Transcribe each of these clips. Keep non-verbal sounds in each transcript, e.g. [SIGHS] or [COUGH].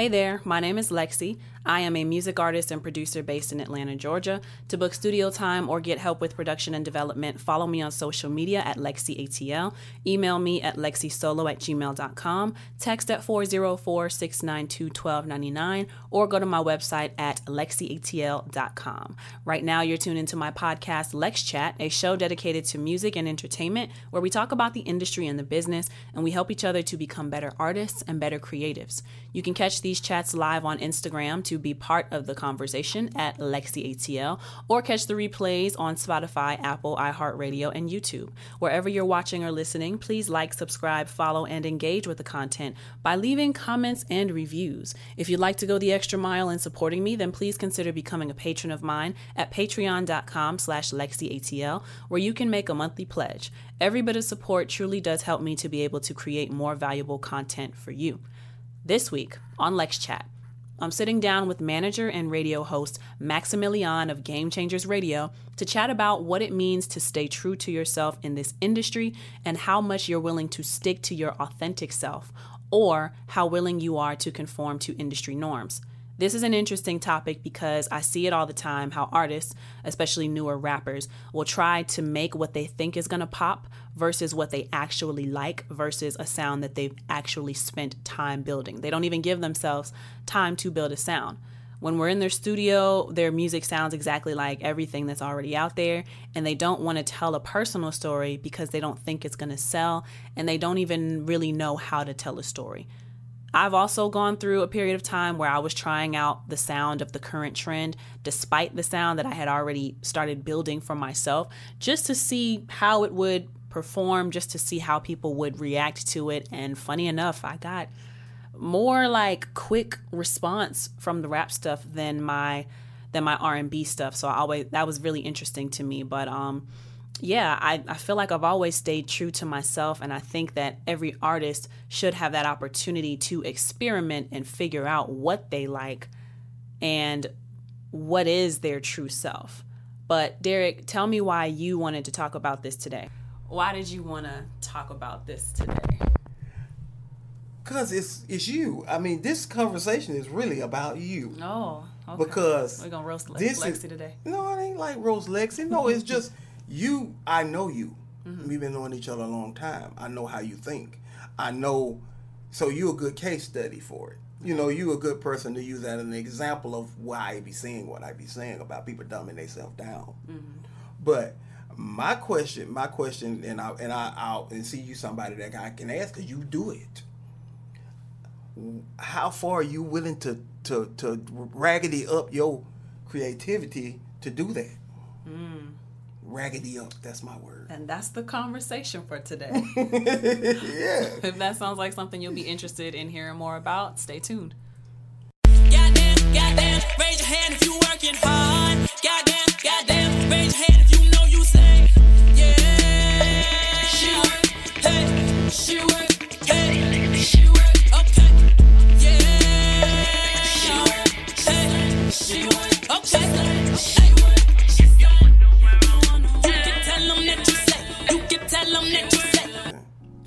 Hey there, my name is LexC. I am a music artist and producer based in Atlanta, Georgia. To book studio time or get help with production and development, follow me on social media at LexCATL. Email me at lexcsolo at gmail.com. Text at 404 692 1299 or go to my website at lexcatl.com. Right now, you're tuned into my podcast, Lex Chat, a show dedicated to music and entertainment where we talk about the industry and the business and we help each other to become better artists and better creatives. You can catch these chats live on Instagram to be part of the conversation at LexCATL or catch the replays on Spotify, Apple, iHeartRadio, and YouTube. Wherever you're watching or listening, please like, subscribe, follow, and engage with the content by leaving comments and reviews. If you'd like to go the extra mile in supporting me, then please consider becoming a patron of mine at patreon.com slash LexCATL, where you can make a monthly pledge. Every bit of support truly does help me to be able to create more valuable content for you. This week on Lex Chat, I'm sitting down with manager and radio host Maximillion of Game Changers Radio to chat about what it means to stay true to yourself in this industry and how much you're willing to stick to your authentic self or how willing you are to conform to industry norms. This is an interesting topic because I see it all the time how artists, especially newer rappers, will try to make what they think is going to pop versus what they actually like versus a sound that they've actually spent time building. They don't even give themselves time to build a sound. When we're in their studio, their music sounds exactly like everything that's already out there, and they don't want to tell a personal story because they don't think it's going to sell, and they don't even really know how to tell a story. I've also gone through a period of time where I was trying out the sound of the current trend, despite the sound that I had already started building for myself, just to see how it would perform, just to see how people would react to it. And funny enough, I got more like quick response from the rap stuff than my than my R&B stuff. So I always that was really interesting to me, but um yeah, I, I feel like I've always stayed true to myself, and I think that every artist should have that opportunity to experiment and figure out what they like and what is their true self. But, Derek, tell me why you wanted to talk about this today. Why did you want to talk about this today? Because it's it's you. I mean, this conversation is really about you. Oh, okay. Because we're gonna roast Le- this LexC is, today. No, it ain't like roast LexC. No, it's just [LAUGHS] you. I know you. Mm-hmm. We've been knowing each other a long time. I know how you think. I know. So you're a good case study for it. You know, you're a good person to use that as an example of why I be saying what I be saying about people dumbing themselves down. Mm-hmm. But my question, my question, and I and I I'll and see you somebody that I can ask because you do it how far are you willing to to to raggedy up your creativity to do that? Mm. Raggedy up, that's my word. And that's the conversation for today. [LAUGHS] yeah. [LAUGHS] If that sounds like something you'll be interested in hearing more about, stay tuned. Goddamn, goddamn, raise your hand if you working hard. Goddamn, goddamn, raise your hand if you know you say, yeah. She work, hey, she work, hey, she work.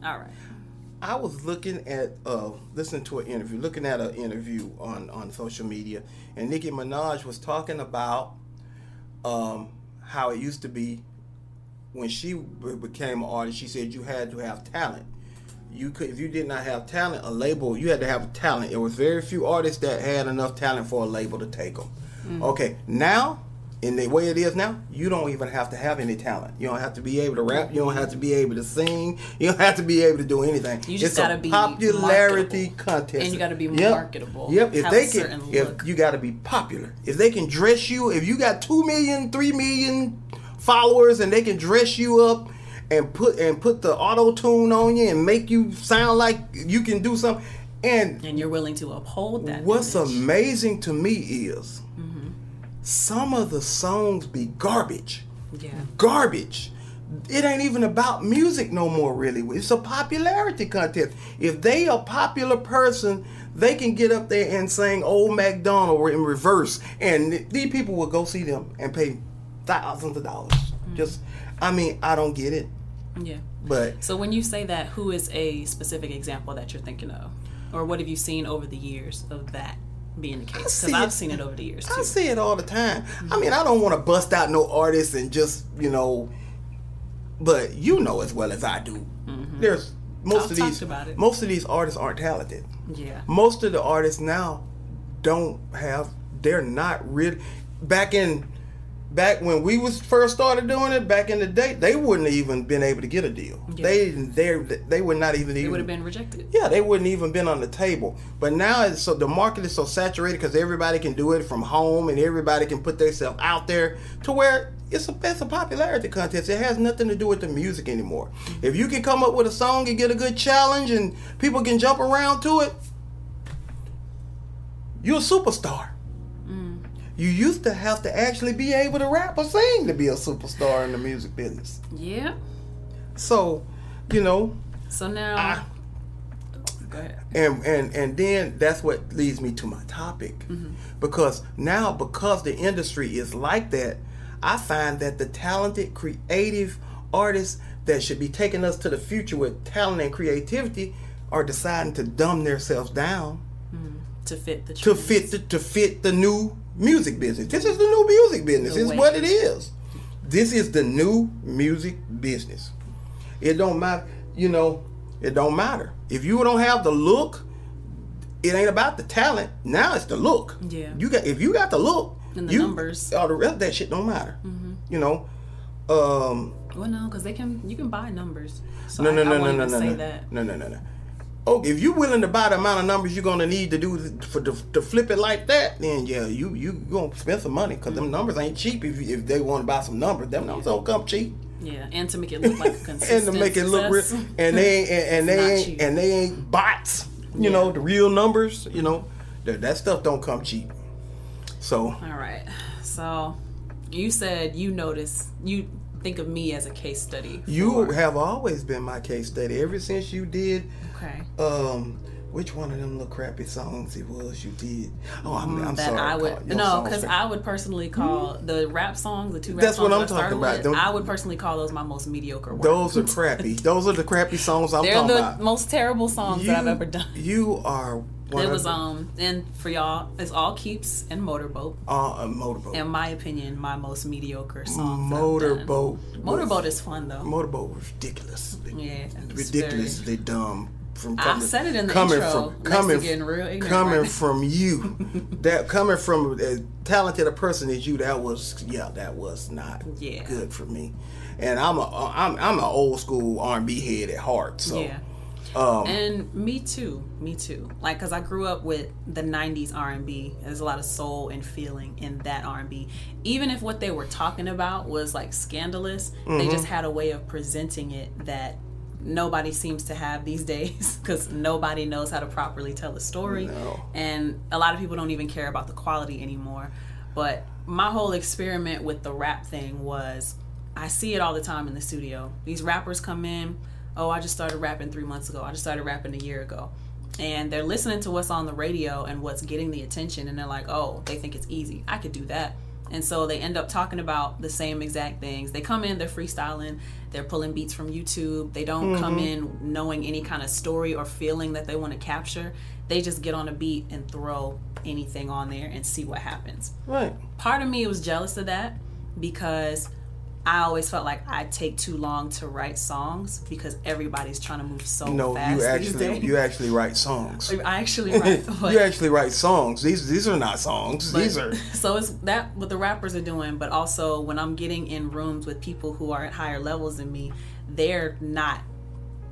All right. I was looking at, uh, listening to an interview, looking at an interview on, on social media, and Nicki Minaj was talking about um, how it used to be when she became an artist. She said you had to have talent. You could, if you did not have talent, a label you had to have talent. It was very few artists that had enough talent for a label to take them. Mm-hmm. Okay, now in the way it is now, you don't even have to have any talent. You don't have to be able to rap. You don't have to be able to sing. You don't have to be able to do anything. You just it's gotta be popularity contest, and you gotta be yep. marketable. Yep. If they can, if look. you gotta be popular. If they can dress you, if you got two million, three million followers, and they can dress you up and put and put the auto tune on you and make you sound like you can do something. And and you're willing to uphold that. What's image. amazing to me is some of the songs be garbage. Yeah. Garbage. It ain't even about music no more, really. It's a popularity contest. If they a popular person, they can get up there and sing Old MacDonald in reverse, and these people will go see them and pay thousands of dollars. Mm-hmm. Just, I mean, I don't get it. Yeah. But so when you say that, who is a specific example that you're thinking of? Or what have you seen over the years of that being the case? see Because I've it. seen it over the years I see it all the time. I mm-hmm. mean, I don't want to bust out no artists and just you know, but you know as well as I do. Mm-hmm. There's most I've of these about it. most of these artists aren't talented. Yeah. Most of the artists now don't have. They're not really back in. Back when we was first started doing it, back in the day, they wouldn't have even been able to get a deal. Yeah. They they they would not even It even would have been rejected. yeah, they wouldn't even been on the table. But now it's so the market is so saturated because everybody can do it from home and everybody can put themselves out there to where it's a it's a popularity contest. It has nothing to do with the music anymore. Mm-hmm. If you can come up with a song and get a good challenge and people can jump around to it, you're a superstar. You used to have to actually be able to rap or sing to be a superstar in the music business. Yeah. So, you know, So now, I- go ahead. and and and then that's what leads me to my topic mm-hmm. because now because the industry is like that i find that the talented creative artists that should be taking us to the future with talent and creativity are deciding to dumb themselves down mm-hmm. To fit the to fit the, to fit the new music business this is the new music business The this is way. what it is this is the new music business it don't matter you know it don't matter if you don't have the look it ain't about the talent now it's the look Yeah. you got if you got the look And the you, numbers. all the rest of that shit don't matter you know um Well, no, because they can. You can buy numbers. So no I, no I no won't no no no say no that. no no no no Oh, if you're willing to buy the amount of numbers you're gonna need to do for to, to flip it like that, then yeah, you you gonna spend some money because them numbers ain't cheap. If if they want to buy some numbers, them numbers don't come cheap. Yeah, and to make it look like a [LAUGHS] consistent. and to make it look real, and they ain't and, [LAUGHS] and they ain't cheap. and they ain't bots. You Yeah. know the real numbers. You know that that stuff don't come cheap. So All right. So you said you notice you think of me as a case study. you have always been my case study ever since you did. Okay. Um, which one of them little crappy songs it was you did? Oh, I'm, I'm Mm, that sorry. I would no, because I would personally call the rap songs, the two rap That's songs what I'm talking about. I would personally call those my most mediocre work. Those are [LAUGHS] crappy. Those are the crappy songs I'm They're talking the about. most terrible songs that I've ever done. You are one It was um and for y'all, it's all keeps and motorboat. uh, a motorboat. In my opinion, my most mediocre songs. that I've done. motorboat. was- Motorboat is fun though. Motorboat was ridiculous. Yeah, ridiculously dumb. From I said it in the coming intro. From, coming, getting real ignorant coming right from you, [LAUGHS] that coming from as talented a person as you, that was yeah, that was not Yeah. good for me. And I'm a I'm I'm an old school R&B head at heart. So Yeah. um, And me too, me too. Like, cause I grew up with the '90s R&B. There's a lot of soul and feeling in that R&B. Even if what they were talking about was like scandalous, Mm-hmm. they just had a way of presenting it that nobody seems to have these days. [LAUGHS] Cause nobody knows how to properly tell a story, No. and a lot of people don't even care about the quality anymore. But my whole experiment with the rap thing was I see it all the time in the studio. These rappers come in, oh, I just started rapping three months ago. I just started rapping a year ago. And they're listening to what's on the radio and what's getting the attention, and they're like, oh, they think it's easy. I could do that. And so they end up talking about the same exact things. They come in, they're freestyling, they're pulling beats from YouTube. They don't come mm-hmm. in knowing any kind of story or feeling that they want to capture. They just get on a beat and throw anything on there and see what happens right. part of me was jealous of that because I always felt like I take too long to write songs because everybody's trying to move so No, fast you these actually you actually write songs. [LAUGHS] I actually [LAUGHS] write, but, you actually write songs. These these are not songs. but- these are [LAUGHS] so it's that what the rappers are doing, but also when I'm getting in rooms with people who are at higher levels than me, they're not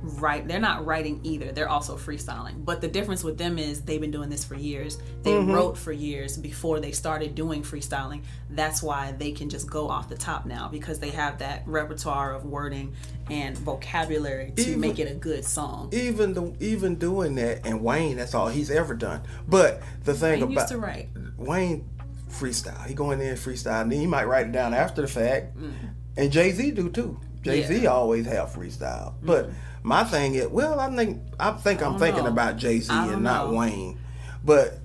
right they're not writing either they're also freestyling but the difference with them is they've been doing this for years they Mm-hmm. wrote for years before they started doing freestyling that's why they can just go off the top now because they have that repertoire of wording and vocabulary to Even- make it a good song even the even doing that. And Wayne, that's all he's ever done. But the thing Wayne about used to write Wayne freestyle. He going in there freestyle, and he might write it down after the fact. Mm. And Jay Z do too. Jay Z Yeah. always have freestyle. But my thing is, well, I think I think I'm thinking know. about Jay Z and don't know. Wayne. But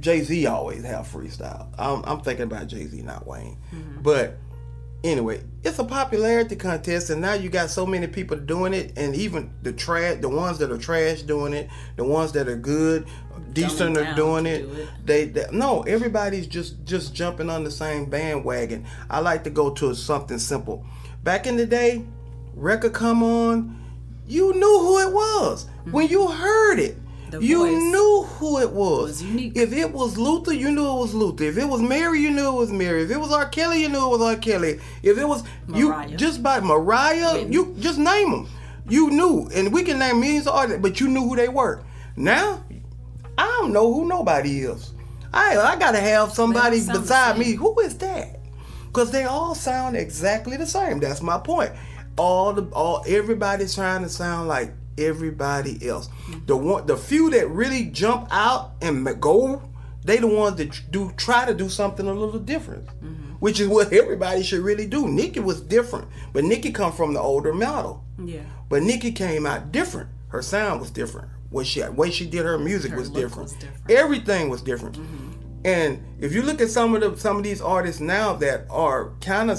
Jay Z always have freestyle. I'm, I'm thinking about Jay Z, not Wayne. Mm-hmm. But anyway, it's a popularity contest, and now you got so many people doing it, and even the trash, the ones that are trash doing it, the ones that are good, decent are doing it. do it. They, they no, everybody's just just jumping on the same bandwagon. I like to go to something simple. Back in the day, record come on, you knew who it was mm-hmm. when you heard it. The you knew who it was. was. If it was Luther, you knew it was Luther. If it was Mary, you knew it was Mary. If it was R. Kelly, you knew it was R. Kelly. If it was Mariah. you just by Mariah, Whitney. you just name them. You knew, and we can name millions of artists, but you knew who they were. Now, I don't know who nobody is. I I gotta have somebody beside me. Who is that? Because they all sound exactly the same. That's my point. All the all everybody's trying to sound like everybody else. The one, the few that really jump out and go, they the ones that do try to do something a little different, mm-hmm. which is what [LAUGHS] everybody should really do. Nicki was different, but Nicki come from the older model. Yeah. But Nicki came out different. Her sound was different. What she way she did her music Her was different. was different. Everything was different. Mm-hmm. And if you look at some of the some of these artists now that are kind of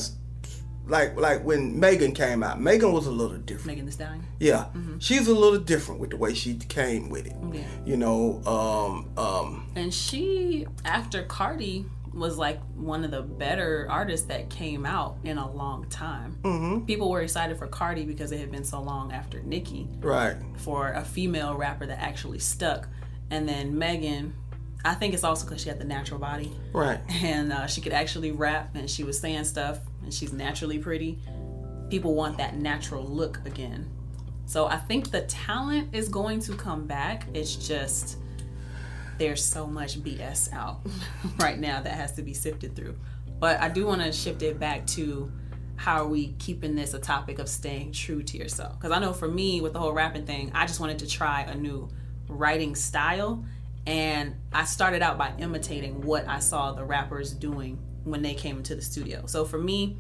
like like when Megan came out, Megan was a little different. Megan Thee Stallion. Yeah, she's a little different with the way she came with it. Yeah. You know, um, um, And she, after Cardi, was like one of the better artists that came out in a long time. Mm-hmm. People were excited for Cardi because it had been so long after Nicki right. for a female rapper that actually stuck. And then Megan, I think it's also because she had the natural body Right. and uh, she could actually rap and she was saying stuff and she's naturally pretty. People want that natural look again. So I think the talent is going to come back. It's just there's so much BS out [LAUGHS] right now that has to be sifted through. But I do want to shift it back to how are we keeping this a topic of staying true to yourself? Because I know for me, with the whole rapping thing, I just wanted to try a new writing style. And I started out by imitating what I saw the rappers doing when they came into the studio. So for me,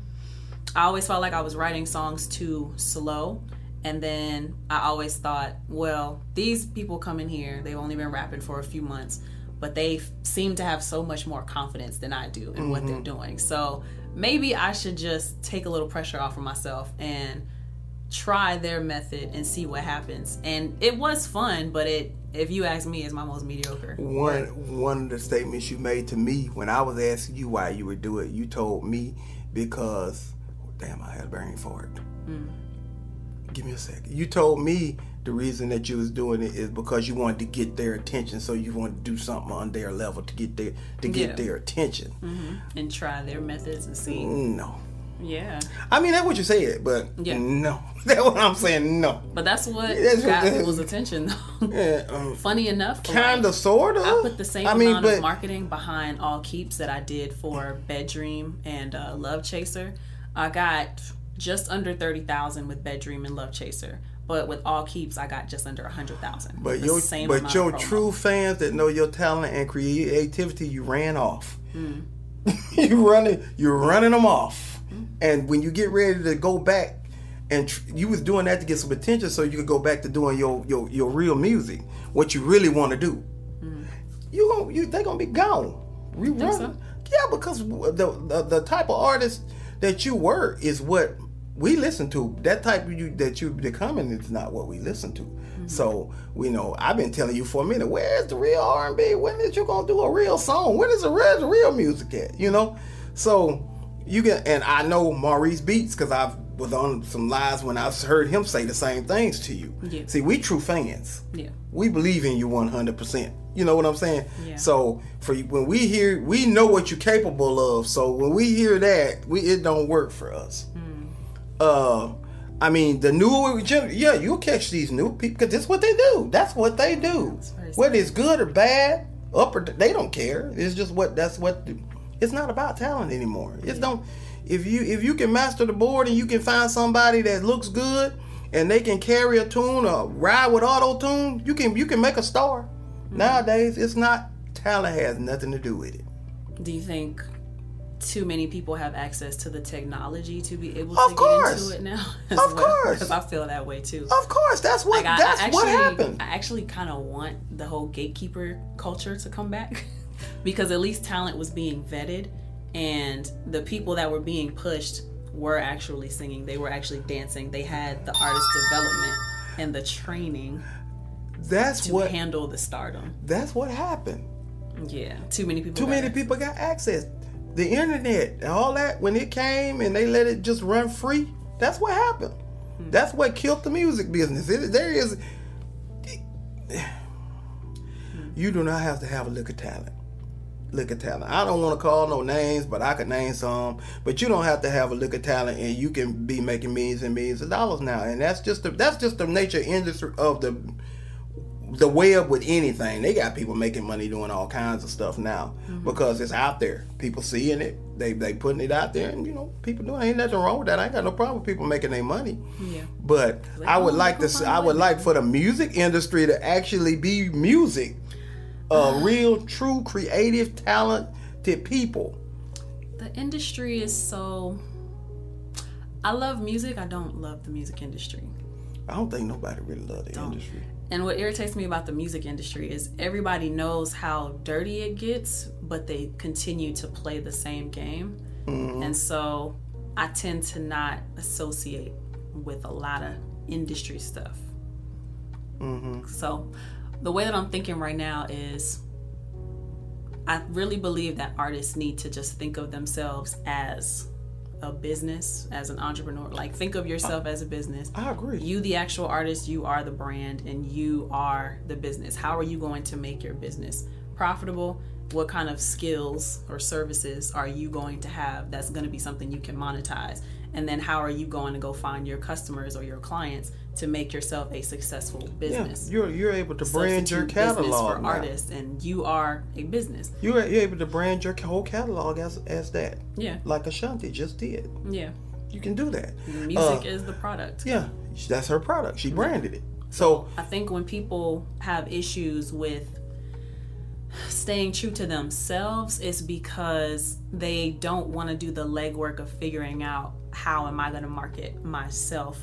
I always felt like I was writing songs too slow. And then I always thought, well, these people come in here, they've only been rapping for a few months, but they f- seem to have so much more confidence than I do in what they're mm-hmm. doing. So maybe I should just take a little pressure off of myself and try their method and see what happens. And it was fun, but it, if you ask me, is my most mediocre. One one of the statements you made to me when I was asking you why you would do it, you told me because damn, I had a brain fart. Hmm. Give me a second. You told me the reason that you was doing it is because you wanted to get their attention, so you wanted to do something on their level to get their to get Yeah. their attention. Mm-hmm. And try their methods and see. No. Yeah. I mean that's what you said, but Yeah. no. [LAUGHS] That's what I'm saying. No. But that's what That's what- got people's attention though. Yeah, um, Funny enough, kind like, of, sort of. I put the same I mean, amount but of marketing behind All Keeps that I did for Bedream and uh, Love Chaser. I got just under thirty thousand with Bedream and Love Chaser, but with All Keeps, I got just under a hundred thousand. But your but your true fans that know your talent and creativity, you ran off. Hmm. [LAUGHS] you running, you're running them off. And when you get ready to go back, and tr- you was doing that to get some attention, so you could go back to doing your your, your real music, what you really want to do. You gonna you they gonna be gone. So? Yeah, because the, the the type of artist that you were is what we listen to. That type of you that you becoming is not what we listen to. Mm-hmm. So we know I've been telling you for a minute. Where's the real R and B? When is you gonna do a real song? When is the real, the real music at? You know. So you get and I know Maurice Beats because I was on some lives when I've heard him say the same things to you. Yeah. See, we true fans Yeah. we believe in you 100% you know what i'm saying Yeah. so for you- when we hear we know what you're capable of so when we hear that we it don't work for us Hmm. uh i mean the new gen- yeah you'll catch these new people because that's what they do that's what they do whether it's good or bad up or they don't care it's just what that's what it's not about talent anymore it's don't if you if you can master the board and you can find somebody that looks good and they can carry a tune or ride with auto tune you can you can make a star mm-hmm. nowadays it's not talent has nothing to do with it Do you think too many people have access to the technology to be able Of to course. get into it now? [LAUGHS] Of course. Because I feel that way too. of course that's what Like, I, that's I actually, what happened I actually kind of want the whole gatekeeper culture to come back [LAUGHS] because at least talent was being vetted and the people that were being pushed were actually singing. They were actually dancing. They had the artist development and the training That's to what handle the stardom. that's what happened. Yeah, too many people. Too many access. people got access. The internet and all that when it came and they let it just run free. That's what happened. Hmm. That's what killed the music business. It, there is. [SIGHS] You do not have to have a lick of talent. Lick of talent. I don't want to call no names, but I could name some. But you don't have to have a lick of talent, and you can be making millions and millions of dollars now. And that's just the that's just the nature industry of the the web with anything. They got people making money doing all kinds of stuff now mm-hmm. because it's out there. People seeing it. They they putting it out there, and you know people doing. Ain't nothing wrong with that. I ain't got no problem with people making their money. Yeah. But Like, I would like to. I would money. like for the music industry to actually be music. Uh, real, true, creative, talented people. The industry is so. I love music. I don't love the music industry. I don't think nobody really love the industry. And what irritates me about the music industry is everybody knows how dirty it gets, but they continue to play the same game. And so I tend to not associate with a lot of industry stuff. So the way that I'm thinking right now is I really believe that artists need to just think of themselves as a business, as an entrepreneur. Like, think of yourself as a business I agree. you the actual artist you are the brand and you are the business how are you going to make your business profitable what kind of skills or services are you going to have that's going to be something you can monetize and then how are you going to go find your customers or your clients to make yourself a successful business yeah, you're you're able to brand your Substitute catalog for now. artists and you are a business You're, you're able to brand your whole catalog as as that, yeah like Ashanti just did. yeah You can do that. music Uh, is the product Yeah, that's her product. She branded it. So I think when people have issues with staying true to themselves, it's because they don't want to do the legwork of figuring out how am I going to market myself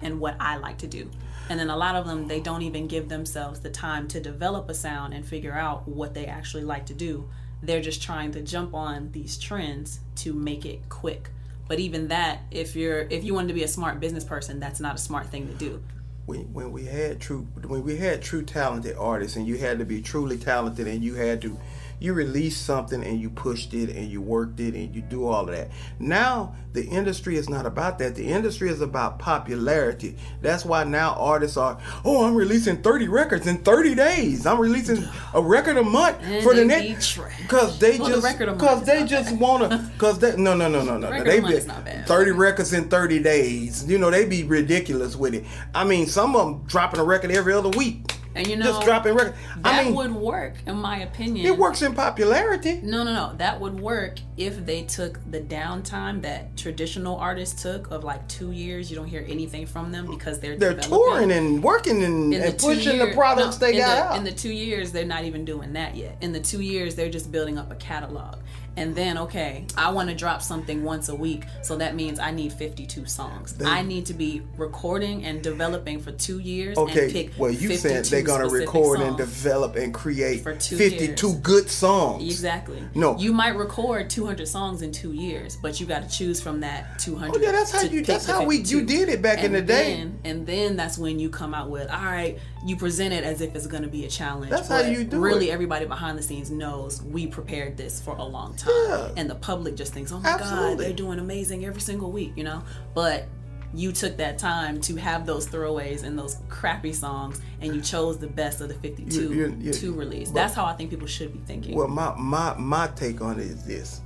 and what I like to do. And then a lot of them, they don't even give themselves the time to develop a sound and figure out what they actually like to do. They're just trying to jump on these trends to make it quick. But even that, if you're if you want to be a smart business person, that's not a smart thing to do. when, when we had true when we had true talented artists and you had to be truly talented and you had to you released something and you pushed it and you worked it and you do all of that. Now the industry is not about that. The industry is about popularity. That's why now artists are oh i'm releasing 30 records in 30 days. I'm releasing a record a month And for the next because they Well, just record a month because is they just bad. wanna [LAUGHS] because they no no no no no record they be not bad. 30 records in 30 days. You know they be ridiculous with it. I mean some of them dropping a record every other week And you know, just dropping records that i mean would work, in my opinion. it works in popularity No, no, no. That would work if they took the downtime that traditional artists took of like two years. You don't hear anything from them because they're they're touring and working and, the and two pushing the products no, they got the, out In the two years, they're not even doing that yet. In the two years, they're just building up a catalog. And then, okay, I want to drop something once a week, so that means I need 52 songs. I need to be recording and developing for two years and okay well you said they're gonna record and develop and create For two 52 years. good songs Exactly. No. You might record 200 songs in two years, but you got to choose from that 200. Oh, yeah, that's how you- that's how we- you did it back in the day. Then, and then that's when you come out with, all right, you present it as if it's going to be a challenge. That's how you do Really, it. everybody behind the scenes knows we prepared this for a long time, Yeah. and the public just thinks, oh my god, they're doing amazing every single week, you know. But you took that time to have those throwaways and those crappy songs, and you chose the best of the 52 You- you- you- to release. That's how I think people should be thinking. Well, my my my take on it is this: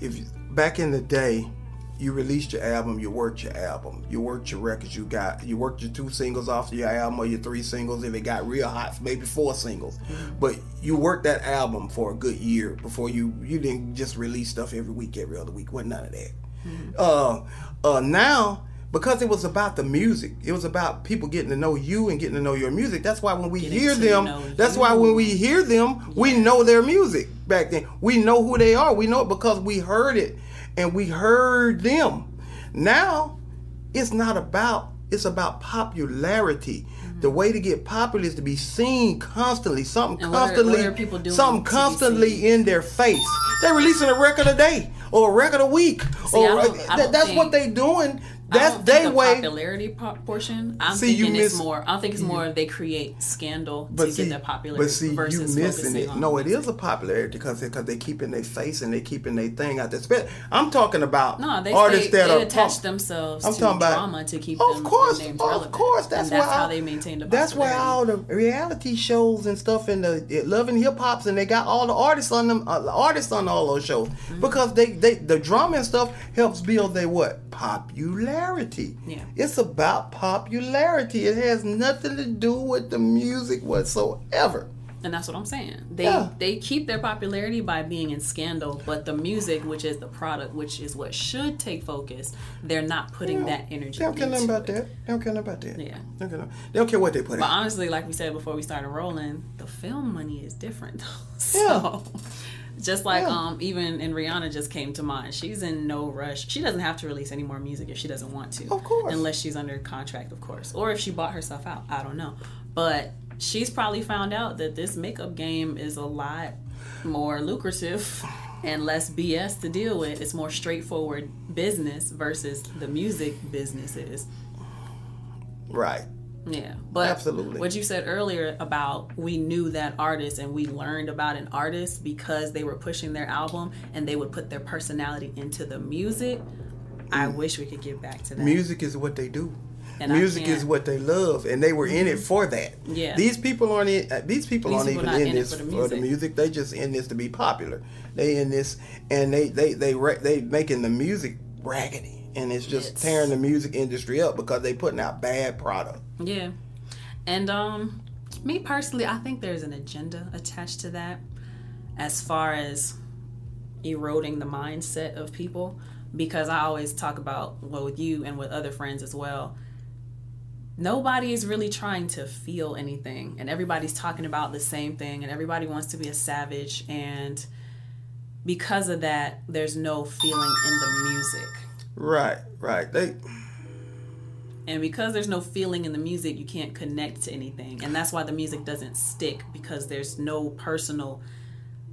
if back in the day, you released your album, you worked your album, you worked your records, you got you worked your two singles off your album or your three singles. If it got real hot, maybe four singles, but you worked that album for a good year before you you didn't just release stuff every week, every other week. Wasn't none of that. Uh, uh, now. Because it was about the music, it was about people getting to know you and getting to know your music. That's why when we Getting hear them, that's why when we hear them, we know their music back then. We know who they are. We know it because we heard it and we heard them. Now, it's not about it's about popularity. Mm-hmm. The way to get popular is to be seen constantly. Something And what are- constantly what are people doing something constantly in their face. They're releasing a record a day. or a record a week. See, or that- that's think- what they're doing. I That's they the way. popularity po- portion. I'm See, thinking it's more. I think it's more they create scandal to see, get their popularity but see, you versus missing it. No, it is a popularity because because they keeping their face and they keeping their thing out there. I'm talking about No, they artists they, that they are attach themselves I'm to talking about- drama to keep Of them course, of relevant. course, that's that's why how all- they maintain the. That's why all the reality shows and stuff and the and Hip Hops and they got all the artists on them, uh, the artists on all those shows Mm-hmm. because they they the drama and stuff helps build their what popularity. Yeah. it's about popularity. It has nothing to do with the music whatsoever. And that's what I'm saying. They Yeah. they keep their popularity by being in scandal, but the music, which is the product, which is what should take focus, they're not putting that energy. They don't care nothing about it. that. They don't care nothing about that. Yeah. They don't care, they don't care what they put in. But out. honestly, like we said before we started rolling, the film money is different though. [LAUGHS] Yeah. Just like Yeah. um even and Rihanna just came to mind. She's in no rush. She doesn't have to release any more music if she doesn't want to. Of course. Unless she's under contract, of course. Or if she bought herself out. I don't know. But she's probably found out that this makeup game is a lot more lucrative and less BS to deal with. It's more straightforward business versus the music business is. Right. Yeah, but Absolutely. what you said earlier about we knew that artist and we learned about an artist because they were pushing their album and they would put their personality into the music. I wish we could get back to that. Music is what they do. And Music is Mm-hmm. what they love, and they were in it for that. Yeah. These people aren't. In, uh, these people These aren't people even in in this for for the the, music. They just in this to be popular. They in this, and they they they re- they making the music raggedy, and it's just It's- tearing the music industry up because they putting out bad product. Yeah. And um me personally, I think there's an agenda attached to that as far as eroding the mindset of people because I always talk about well with you and with other friends as well. Nobody is really trying to feel anything and everybody's talking about the same thing and everybody wants to be a savage and because of that there's no feeling in the music. Right, right. They And because there's no feeling in the music, you can't connect to anything. And that's why the music doesn't stick because there's no personal.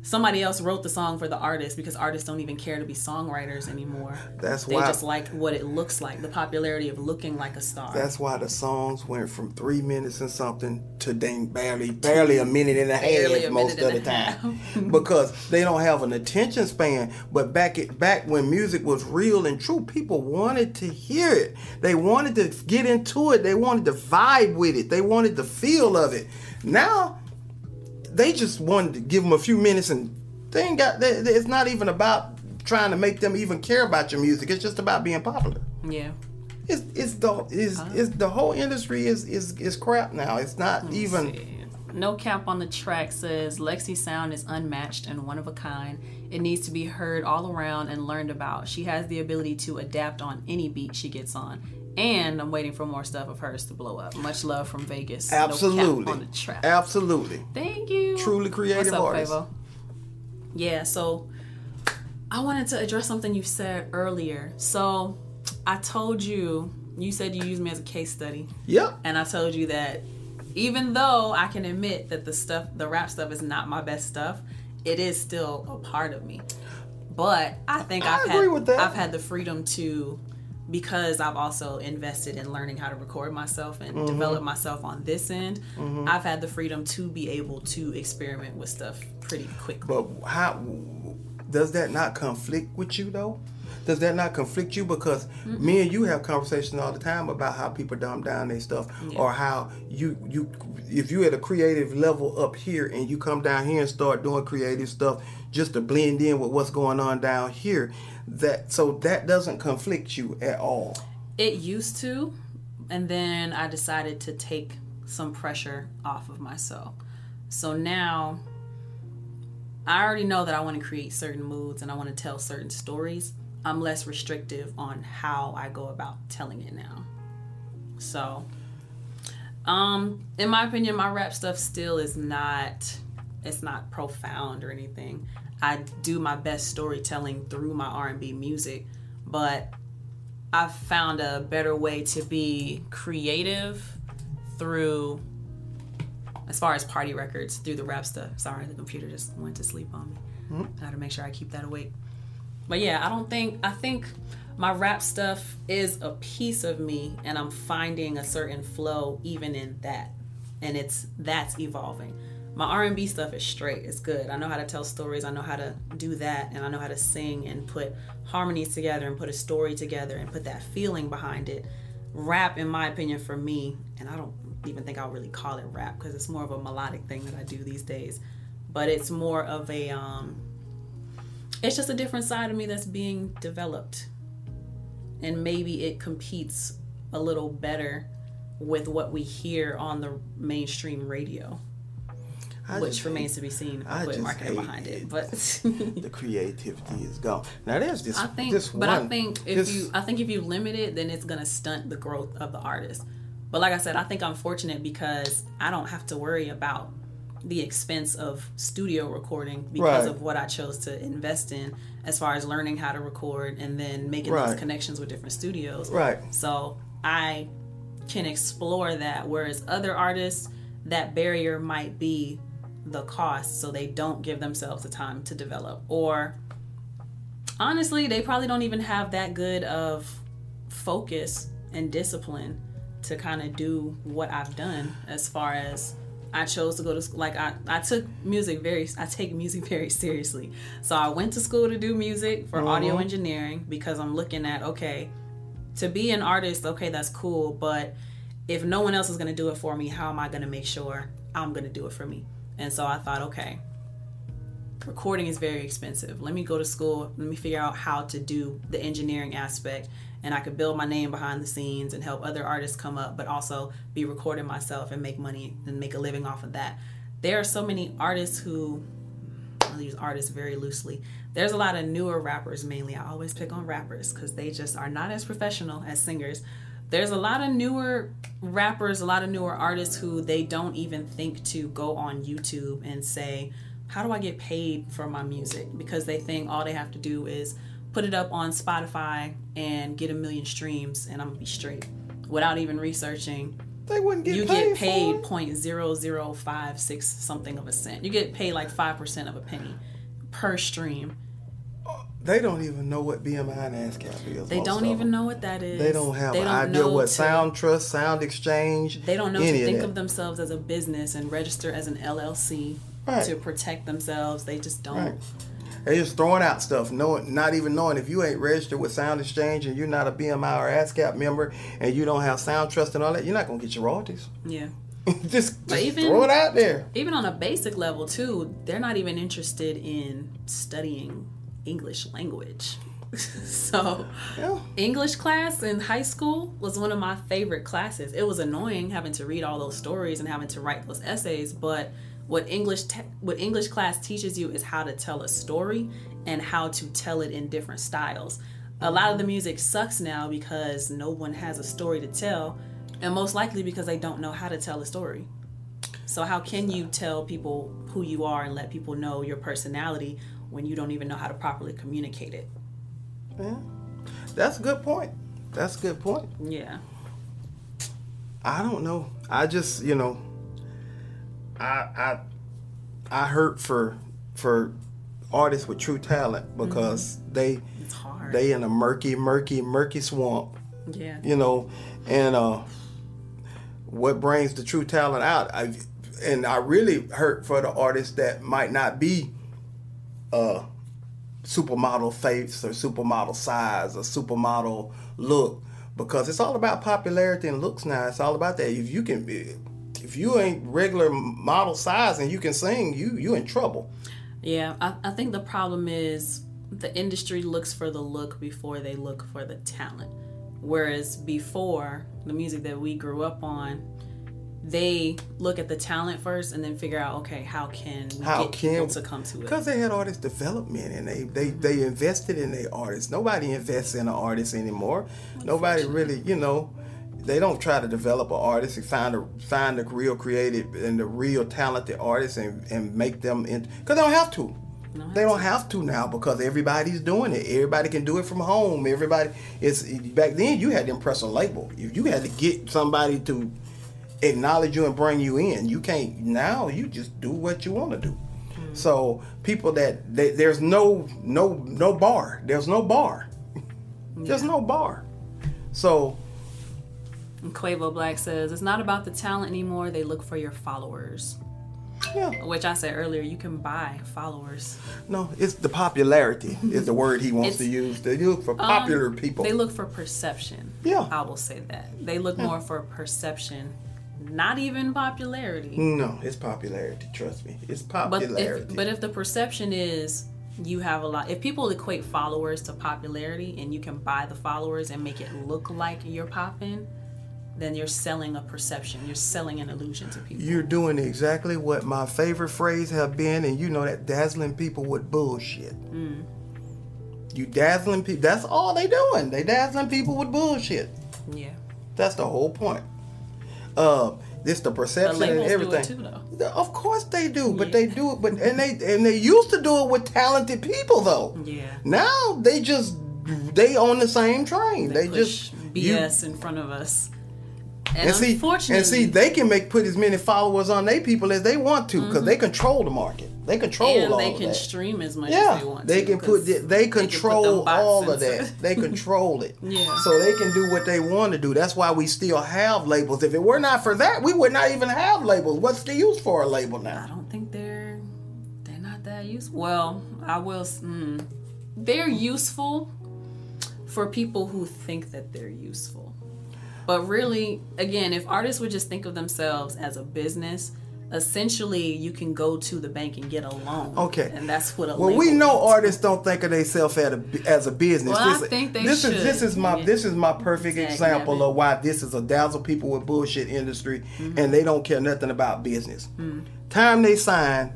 Somebody else wrote the song for the artist because artists don't even care to be songwriters anymore. That's they why- just like what it looks like, the popularity of looking like a star. That's why the songs went from three minutes and something to dang barely barely a minute and a Barely half a most of the time [LAUGHS] because they don't have an attention span. But back it back when music was real and true, people wanted to hear it. They wanted to get into it. They wanted to vibe with it. They wanted the feel of it. Now they just wanted to give them a few minutes and they ain't got. They, they- it's not even about trying to make them even care about your music. It's just about being popular. yeah. It's it's the is uh-huh. is the whole industry is is is crap now. It's not even See. No Cap on the track says LexC's sound is unmatched and one of a kind. It needs to be heard all around and learned about. She has the ability to adapt on any beat she gets on. And I'm waiting for more stuff of hers to blow up. Much love from Vegas. No absolutely on the track. absolutely Thank you. Truly creative What's up, artist. Quavo? Yeah, so I wanted to address something you said earlier. So I told you, you said you used me as a case study. Yep. And I told you that even though I can admit that the stuff, the rap stuff is not my best stuff, it is still a part of me. But I think I have agree had with that. I've had the freedom to because I've also invested in learning how to record myself and Mm-hmm. develop myself on this end. I've had the freedom to be able to experiment with stuff pretty quickly. But how does that not conflict with you though? Does that not conflict you? Because me and you have conversations all the time about how people dumb down their stuff, or how you you if you at a creative level up here and you come down here and start doing creative stuff just to blend in with what's going on down here, that so that doesn't conflict you at all. It used to, and then I decided to take some pressure off of myself. So now I already know that I want to create certain moods and I want to tell certain stories. I'm less restrictive on how I go about telling it now. So, um, in my opinion, my rap stuff still is not it's not profound or anything. I do my best storytelling through my R&B music, but I've found a better way to be creative through, as far as party records, through the rap stuff. Sorry, the computer just went to sleep on me. Hmm? I gotta make sure I keep that awake. But yeah, I don't think I think my rap stuff is a piece of me and I'm finding a certain flow even in that. And it's that's evolving. My R&B stuff is straight. It's good. I know how to tell stories. I know how to do that and I know how to sing and put harmonies together and put a story together and put that feeling behind it. Rap in my opinion for me, and I don't even think I'll really call it rap because it's more of a melodic thing that I do these days. But it's more of a um it's just a different side of me that's being developed and maybe it competes a little better with what we hear on the mainstream radio I which remains to be seen if I I put marketing behind it it. but [LAUGHS] the creativity is gone. Now there's this. I think this but one, I think if this- you I think if you limit it then it's gonna stunt the growth of the artist but like I said I think I'm fortunate because I don't have to worry about the expense of studio recording because Right. of what I chose to invest in as far as learning how to record and then making Right. those connections with different studios right. So I can explore that. Whereas other artists, that barrier might be the cost, so they don't give themselves the time to develop. Or honestly, they probably don't even have that good of focus and discipline to kind of do what I've done as far as I chose to go to school. Like I, I took music very, I take music [LAUGHS] very seriously. So I went to school to do music for mm-hmm. audio engineering because I'm looking at, okay, to be an artist, okay, that's cool, but if no one else is going to do it for me, how am I going to make sure I'm going to do it for me? And so I thought, okay, recording is very expensive. Let me go to school, let me figure out how to do the engineering aspect, and I could build my name behind the scenes and help other artists come up, but also be recording myself and make money and make a living off of that. There are so many artists who I use artists very loosely. There's a lot of newer rappers mainly. I always pick on rappers because they just are not as professional as singers. There's a lot of newer rappers, a lot of newer artists who they don't even think to go on YouTube and say, How do I get paid for my music? Because they think all they have to do is put it up on Spotify and get a million streams and I'm gonna be straight without even researching They wouldn't get you paid. get paid point zero zero five six something of a cent. You get paid like five percent of a penny per stream. They don't even know what BMI and ASCAP is. They don't even know what that is. They don't have They an don't idea what to- Sound Trust, Sound Exchange. They don't know to think that. of themselves as a business and register as an LLC Right. to protect themselves. They just don't. Right. They just throwing out stuff, knowing, not even knowing if you ain't registered with Sound Exchange and you're not a BMI or ASCAP member and you don't have Songtrust and all that, you're not gonna get your royalties. Yeah. [LAUGHS] just just even- throw it out there. Even on a basic level too, they're not even interested in studying English language. [LAUGHS] so Yeah. English class in high school was one of my favorite classes. It was annoying having to read all those stories and having to write those essays, but what English te- what English class teaches you is how to tell a story and how to tell it in different styles. A lot of the music sucks now because no one has a story to tell, and most likely because they don't know how to tell a story. So how can you tell people who you are and let people know your personality when you don't even know how to properly communicate it? Yeah. That's a good point. That's a good point. Yeah. I don't know. I just, you know, I I I hurt for for artists with true talent because they It's hard. they in a murky, murky, murky swamp, yeah. you know, and uh what brings the true talent out? I and I really hurt for the artists that might not be uh supermodel face or supermodel size or supermodel look because it's all about popularity and looks now. It's all about that. If you can be if you ain't regular model size and you can sing, you you in trouble. Yeah, I, I think the problem is the industry looks for the look before they look for the talent. Whereas before, the music that we grew up on, they look at the talent first and then figure out, okay, how can we How get can people to come to it? Because they had artist development and they, they, mm-hmm. they invested in their artists. Nobody invests in an artist anymore. Nobody really, you know, they don't try to develop an artist and find a find the real creative and the real talented artists and, and make them in because they don't have to. They don't have to now because everybody's doing it. Everybody can do it from home. Everybody it's back then you had to impress a label. If you had to get somebody to acknowledge you and bring you in, you can't now you just do what you want to do. Mm. So people that they, there's no no no bar. There's no bar. There's no bar. So And Quavo Black says it's not about the talent anymore. They look for your followers. yeah, Which I said earlier, you can buy followers. no, it's the popularity is the word he wants to use. They look for um, popular people. They look for perception. Yeah. I will say that. They look more for perception, not even popularity. no, it's popularity. Trust me, it's But popularity. if, but if the perception is you have a lot, if people equate followers to popularity and you can buy the followers and make it look like you're popping, then you're selling a perception. You're selling an illusion to people. You're doing exactly what my favorite phrase have been, and you know that dazzling people with bullshit. Mm. You dazzling people. That's all they doing. They dazzling people with bullshit. Yeah. That's the whole point. Uh, this the The perception and labels do everything. too. Of course they do, but Yeah. they do it. But and they and they used to do it with talented people though. Yeah. Now they just they on the same train. They, Push just you- BS in front of us. And, and see, unfortunately, and see, they can make put as many followers on their people as they want to because they control the market. They control and all they can stream as much yeah, as they want they to. can put the, they can put them control bots all of that. They [LAUGHS] control it. Yeah. So they can do what they want to do. That's why we still have labels. If it were not for that, we would not even have labels. What's the use for a label now? I don't think they're they're not that useful. Well, I will. Mm, they're useful for people who think that they're useful. But really, again, if artists would just think of themselves as a business, essentially you can go to the bank and get a loan. Okay. and that's what a Well, we know is. artists don't think of themselves as a, as a business. Well, I this, think they this is this is my Yeah. this is my perfect Dag example of why this is a dazzle people with bullshit industry, Mm-hmm. and they don't care nothing about business. Mm. Time they sign,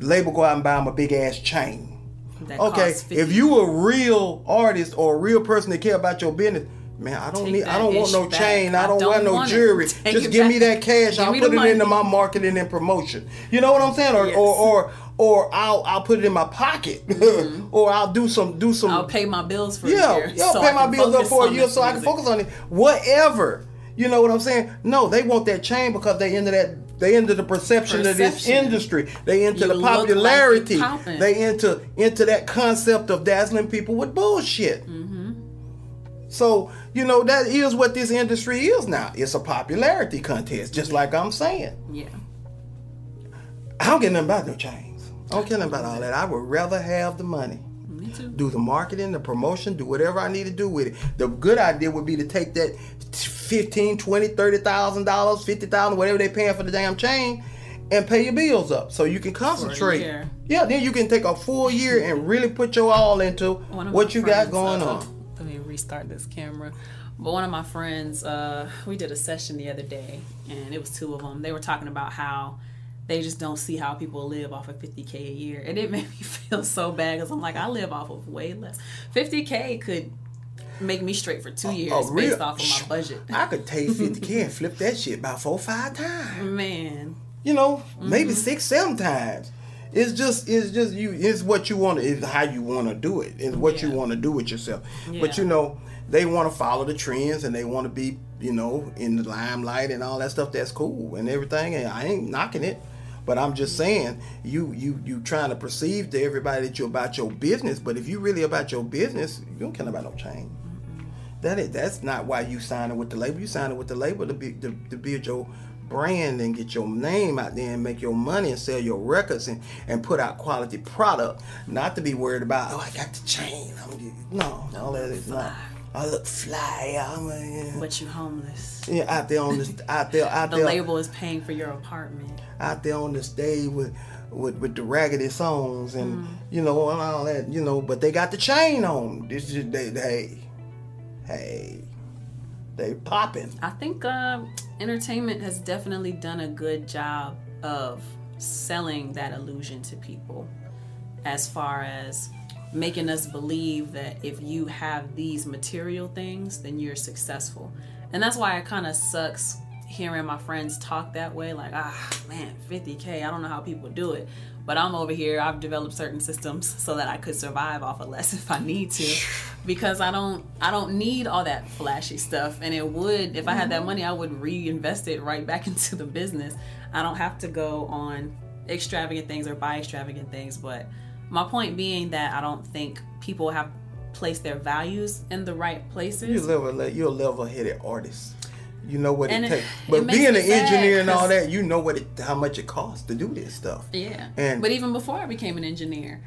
label go out and buy them a big ass chain. That Okay, if 50. you a real artist or a real person that care about your business, man, I don't Take need, I don't want no back. chain, I I don't, don't want no jewelry. [LAUGHS] Just give me that cash. Give I'll put it into my marketing and promotion. You know what I'm saying? Or Yes. or, or or I'll I'll put it in my pocket, [LAUGHS] or I'll do some do some. Mm-hmm. I'll pay my bills for yeah, a year. yeah, so pay I my bills up for a year so I can focus on it. Whatever. You know what I'm saying? No, they want that chain because they into that they into the perception, of this industry. They into You the look like popularity. they into into that concept of dazzling people with bullshit. Mm-hmm. So you know that is what this industry is now. It's a popularity contest, just like I'm saying. Yeah. I don't get nothing about no chains. I don't care nothing about all that. I would rather have the money. Me too. Do the marketing, the promotion, do whatever I need to do with it. The good idea would be to take that 15, 20, 30,000 dollars, 50,000, whatever they're paying for the damn chain and pay your bills up so you can concentrate. Yeah, then you can take a full year and really put your all into what you got going uh, on. Restart this camera. But one of my friends, uh, we did a session the other day, and it was two of them. They were talking about how they just don't see how people live off of 50k a year, and it made me [LAUGHS] feel so bad because I'm like, I live off of way less. 50k could make me straight for two years Oh, real- based off of my budget. I could take [LAUGHS] 50K and flip that shit about four, five times. Man, you know, Mm-hmm. maybe six, seven times. It's just, it's just you. It's what you want to. It's how you want to do it. It's what you want to do with yourself. But you know, they want to follow the trends and they want to be, you know, in the limelight and all that stuff. That's cool and everything. And I ain't knocking it. But I'm just mm-hmm. saying, you you you trying to perceive to everybody that you're about your business. But if you really about your business, you don't care about no change. Mm-hmm. That is, that's not why you signing with the label. You signing with the label to be to, to build your brand and get your name out there and make your money and sell your records and, and put out quality product. Not to be worried about oh I got the chain. I'm, no, all that is not. I look fly. I'm a, but you homeless. yeah, out there on this out there out The there label is paying for your apartment. out there on the stage with with, with the raggedy songs and Mm. you know and all that you know but they got the chain on this is they hey hey they popping I think uh, entertainment has definitely done a good job of selling that illusion to people as far as making us believe that if you have these material things, then you're successful. And that's why it kind of sucks hearing my friends talk that way like, ah, man, 50K, I don't know how people do it. But I'm over here, I've developed certain systems so that I could survive off of less [LAUGHS] if I need to. Because I don't I don't need all that flashy stuff. And it would if I had that money I would reinvest it right back [LAUGHS] into the business. I don't have to go on extravagant things or buy extravagant things, but my point being that I don't think people have placed their values in the right places. You're level, you're a level-headed artist. You know what And it it- takes. it But makes being an engineer and all that, you know what it, how much it costs to do this stuff. Yeah. And- but even before I became an engineer,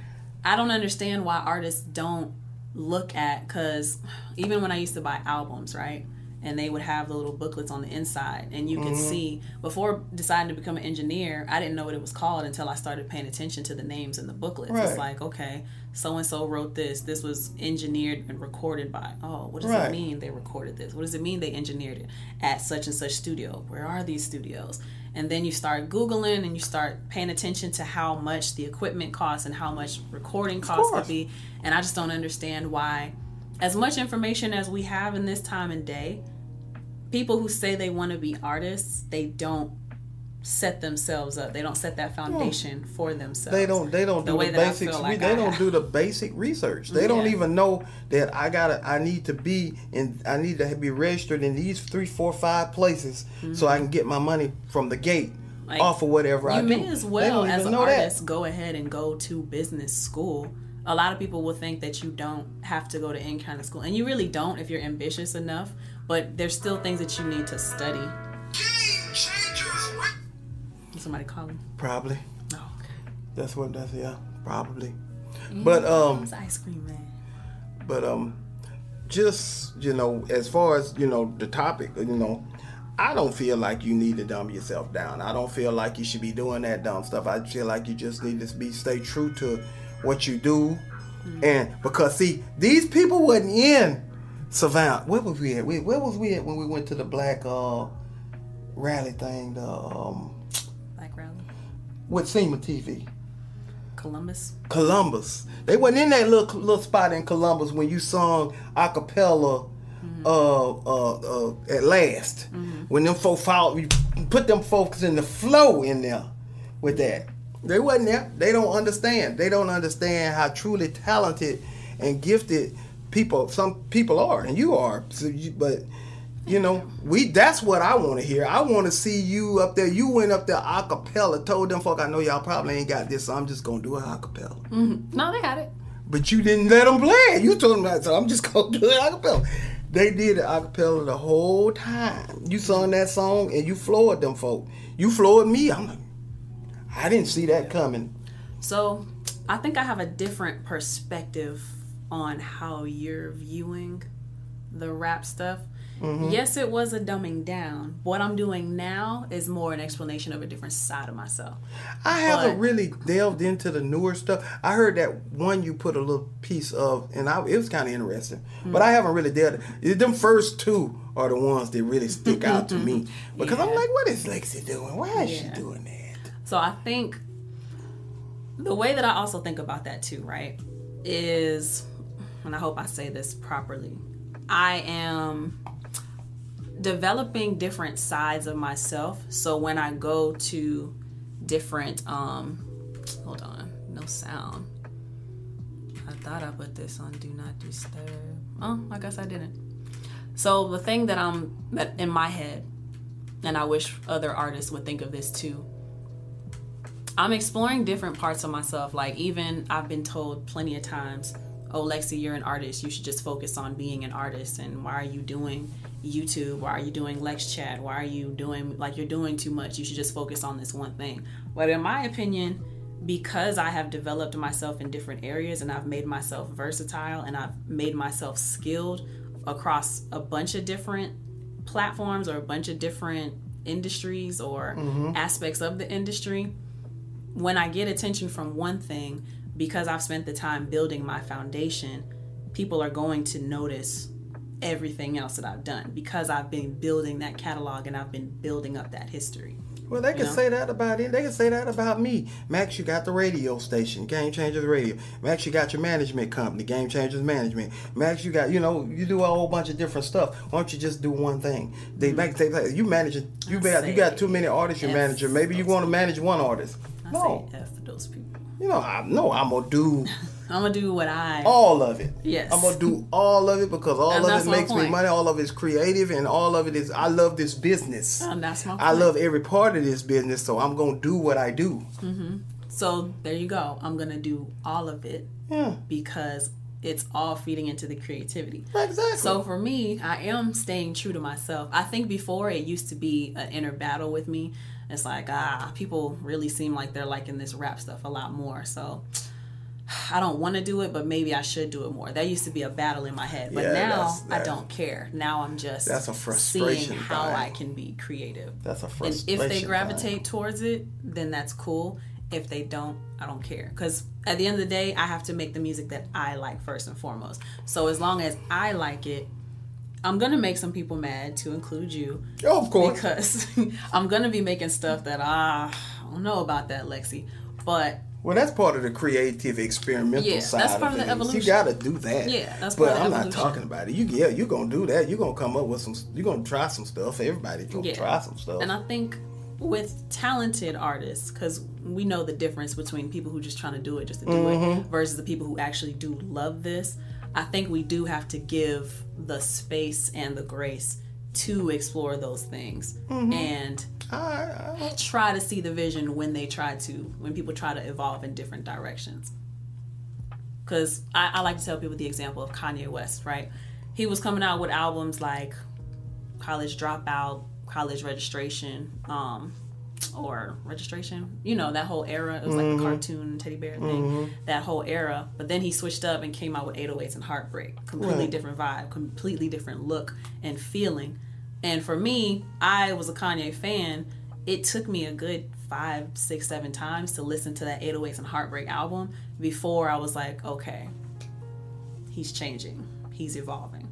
I don't understand why artists don't look at because even when I used to buy albums, right? And they would have the little booklets on the inside, and you Mm-hmm. could see before deciding to become an engineer, I didn't know what it was called until I started paying attention to the names in the booklets. Right. It's like, okay, so and so wrote this. This was engineered and recorded by. Oh, what does Right. it mean they recorded this? What does it mean they engineered it at such and such studio? Where are these studios? And then you start Googling and you start paying attention to how much the equipment costs and how much recording costs could be. And I just don't understand why, as much information as we have in this time and day, people who say they want to be artists, they don't set themselves up. They don't set that foundation for themselves. They don't. They don't The do way the basics. like they I don't have. do the basic research. They don't even know that I gotta. I need to be in. I need to be registered in these three, four, five places so I can get my money from the gate Mm-hmm. Like, off of whatever I do. you do. may as well as an know that. artist go ahead and go to business school a lot of people will think that you don't have to go to any kind of school and you really don't if you're ambitious enough but there's still things that you need to study. Game changers. somebody calling Probably. oh okay. That's what that's yeah, probably. But um it's ice cream man. but um just you know as far as you know the topic you know i don't feel like you need to dumb yourself down. I don't feel like you should be doing that dumb stuff. I feel like you just need to be stay true to what you do. And because see these people wasn't in savannah where was we at we, where was we at when we went to the black uh rally thing the um black rally with SEMA TV columbus Columbus. They wasn't in that little little spot in Columbus when you sung a cappella uh, uh, uh, at last. When them folk followed, you put them folks in the flow in there with that. They wasn't there. They don't understand. They don't understand how truly talented and gifted people some people are, and you are. So you, but you know, we that's what I want to hear. I want to see you up there. You went up there a cappella, told them folk, I know y'all probably ain't got this, so I'm just gonna do it a cappella. Mm-hmm. no they had it But you didn't let them play it. You told them that, so I'm just [LAUGHS] gonna do it a cappella. They did it a cappella the whole time. You sung that song and you floored them folk. You floored me. I'm like, I didn't see that coming. So I think I have a different perspective on how you're viewing the rap stuff. Mm-hmm. Yes, it was a dumbing down. What I'm doing now is more an explanation of a different side of myself. I haven't But- really delved into the newer stuff. I heard that one you put a little piece of, and I, it was kind of interesting. But I haven't really delved. it- Them first two are the ones that really stick [LAUGHS] out to me because I'm like, what is LexC doing? Why is she doing that? So I think the way that I also think about that too, right, is, and I hope I say this properly, I am developing different sides of myself. So when I go to different, um, hold on, no sound. I thought I put this on Do Not Disturb. Oh, I guess I didn't. So the thing that I'm that in my head, and I wish other artists would think of this too. I'm exploring different parts of myself. Like even I've been told plenty of times, "Oh, LexC, you're an artist. You should just focus on being an artist. And why are you doing YouTube? Why are you doing Lex Chat? Why are you doing like you're doing too much? You should just focus on this one thing." But in my opinion, because I have developed myself in different areas and I've made myself versatile and I've made myself skilled across a bunch of different platforms or a bunch of different industries or mm-hmm. aspects of the industry when I get attention from one thing, because I've spent the time building my foundation, people are going to notice everything else that I've done because I've been building that catalog and I've been building up that history. Well, they can know? say that about it. They can say that about me. Max, you got the radio station, Game Changers Radio. Max, you got your management company, Game Changers Management. Max, you got, you know, you do a whole bunch of different stuff. Why don't you just do one thing? They mm-hmm. Max, they like, you manage. You got, you got too many artists. You F manager. Maybe you want to manage one artist. I No, say F those people. You know, I know I'm gonna do I'm gonna do what I. all of it. Yes. I'm gonna do all of it because all of it makes me money. All of it's creative, and all of it is. I love this business. And that's my I love every part of this business, so I'm gonna do what I do. Mm-hmm. So there you go. I'm gonna do all of it Yeah, because it's all feeding into the creativity. exactly. So for me, I am staying true to myself. I think before it used to be an inner battle with me. It's like, ah, people really seem like they're liking this rap stuff a lot more. So I don't want to do it, but maybe I should do it more. That used to be a battle in my head. But Yeah, now that's- I don't care. Now I'm just That's a frustration seeing how thing. I can be creative. That's a And frustration. if they thing. gravitate towards it, then that's cool. If they don't, I don't care. Because at the end of the day, I have to make the music that I like first and foremost. So as long as I like it, I'm gonna make some people mad, to include you, oh, of course. because [LAUGHS] I'm gonna be making stuff that I don't know about that, LexC. But Well, that's part of the creative experimental Yeah, side. that's part of the things. evolution. You got to do that. Yeah, that's But part of I'm the not talking about it. You yeah, you're gonna do that. You're gonna come up with some. You're gonna try some stuff. Everybody's gonna Yeah. try some stuff. And I think with talented artists, because we know the difference between people who just trying to do it just to do Mm-hmm. it versus the people who actually do love this. I think we do have to give the space and the grace to explore those things Mm-hmm. and I, I, try to see the vision when they try to when people try to evolve in different directions because I, I like to tell people the example of kanye west right he was coming out with albums like college dropout college registration um or registration. You know that whole era it was like the mm-hmm. cartoon teddy bear thing. Mm-hmm. That whole era. But then he switched up and came out with 808s and heartbreak. Completely Right. different vibe completely different look and feeling. And for me i was a kanye fan. It took me a good five six seven times to listen to that 808s and heartbreak album before i was like okay he's changing. He's evolving.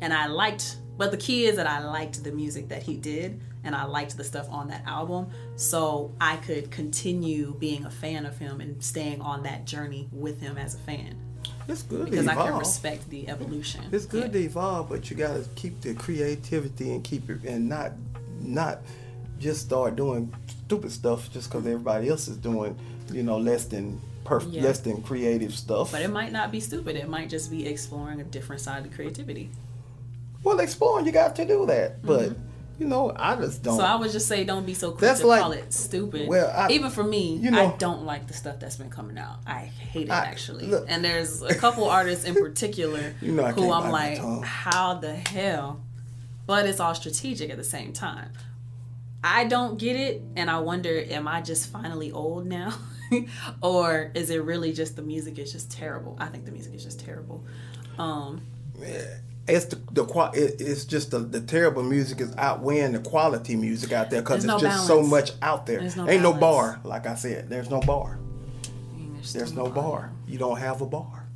And I liked but the key is that I liked the music that he did and I liked the stuff on that album so I could continue being a fan of him and staying on that journey with him as a fan it's good because I can respect the evolution. It's good Yeah. to evolve, but you got to keep the creativity and keep it and not not just start doing stupid stuff just because everybody else is doing you know less than perfect, Yeah. less than creative stuff. But it might not be stupid. It might just be exploring a different side of creativity. well, exploring, you got to do that, but mm-hmm. You know, I just don't. So I would just say don't be so quick That's to like- call it stupid. Well, I- Even for me, you know- I don't like the stuff that's been coming out. I hate it I- actually. look- and there's a couple artists in particular [LAUGHS] You know who I'm like, how the hell? But it's all strategic at the same time. I don't get it, and I wonder, am I just finally old now? [LAUGHS] or is it really just the music is just terrible? I think the music is just terrible. Um, it's the, the it, it's just the, the terrible music is outweighing the quality music out there because it's There's no just so much out there. No Ain't no bar, like I said. There's no bar. there's There's no bar. You don't have a bar.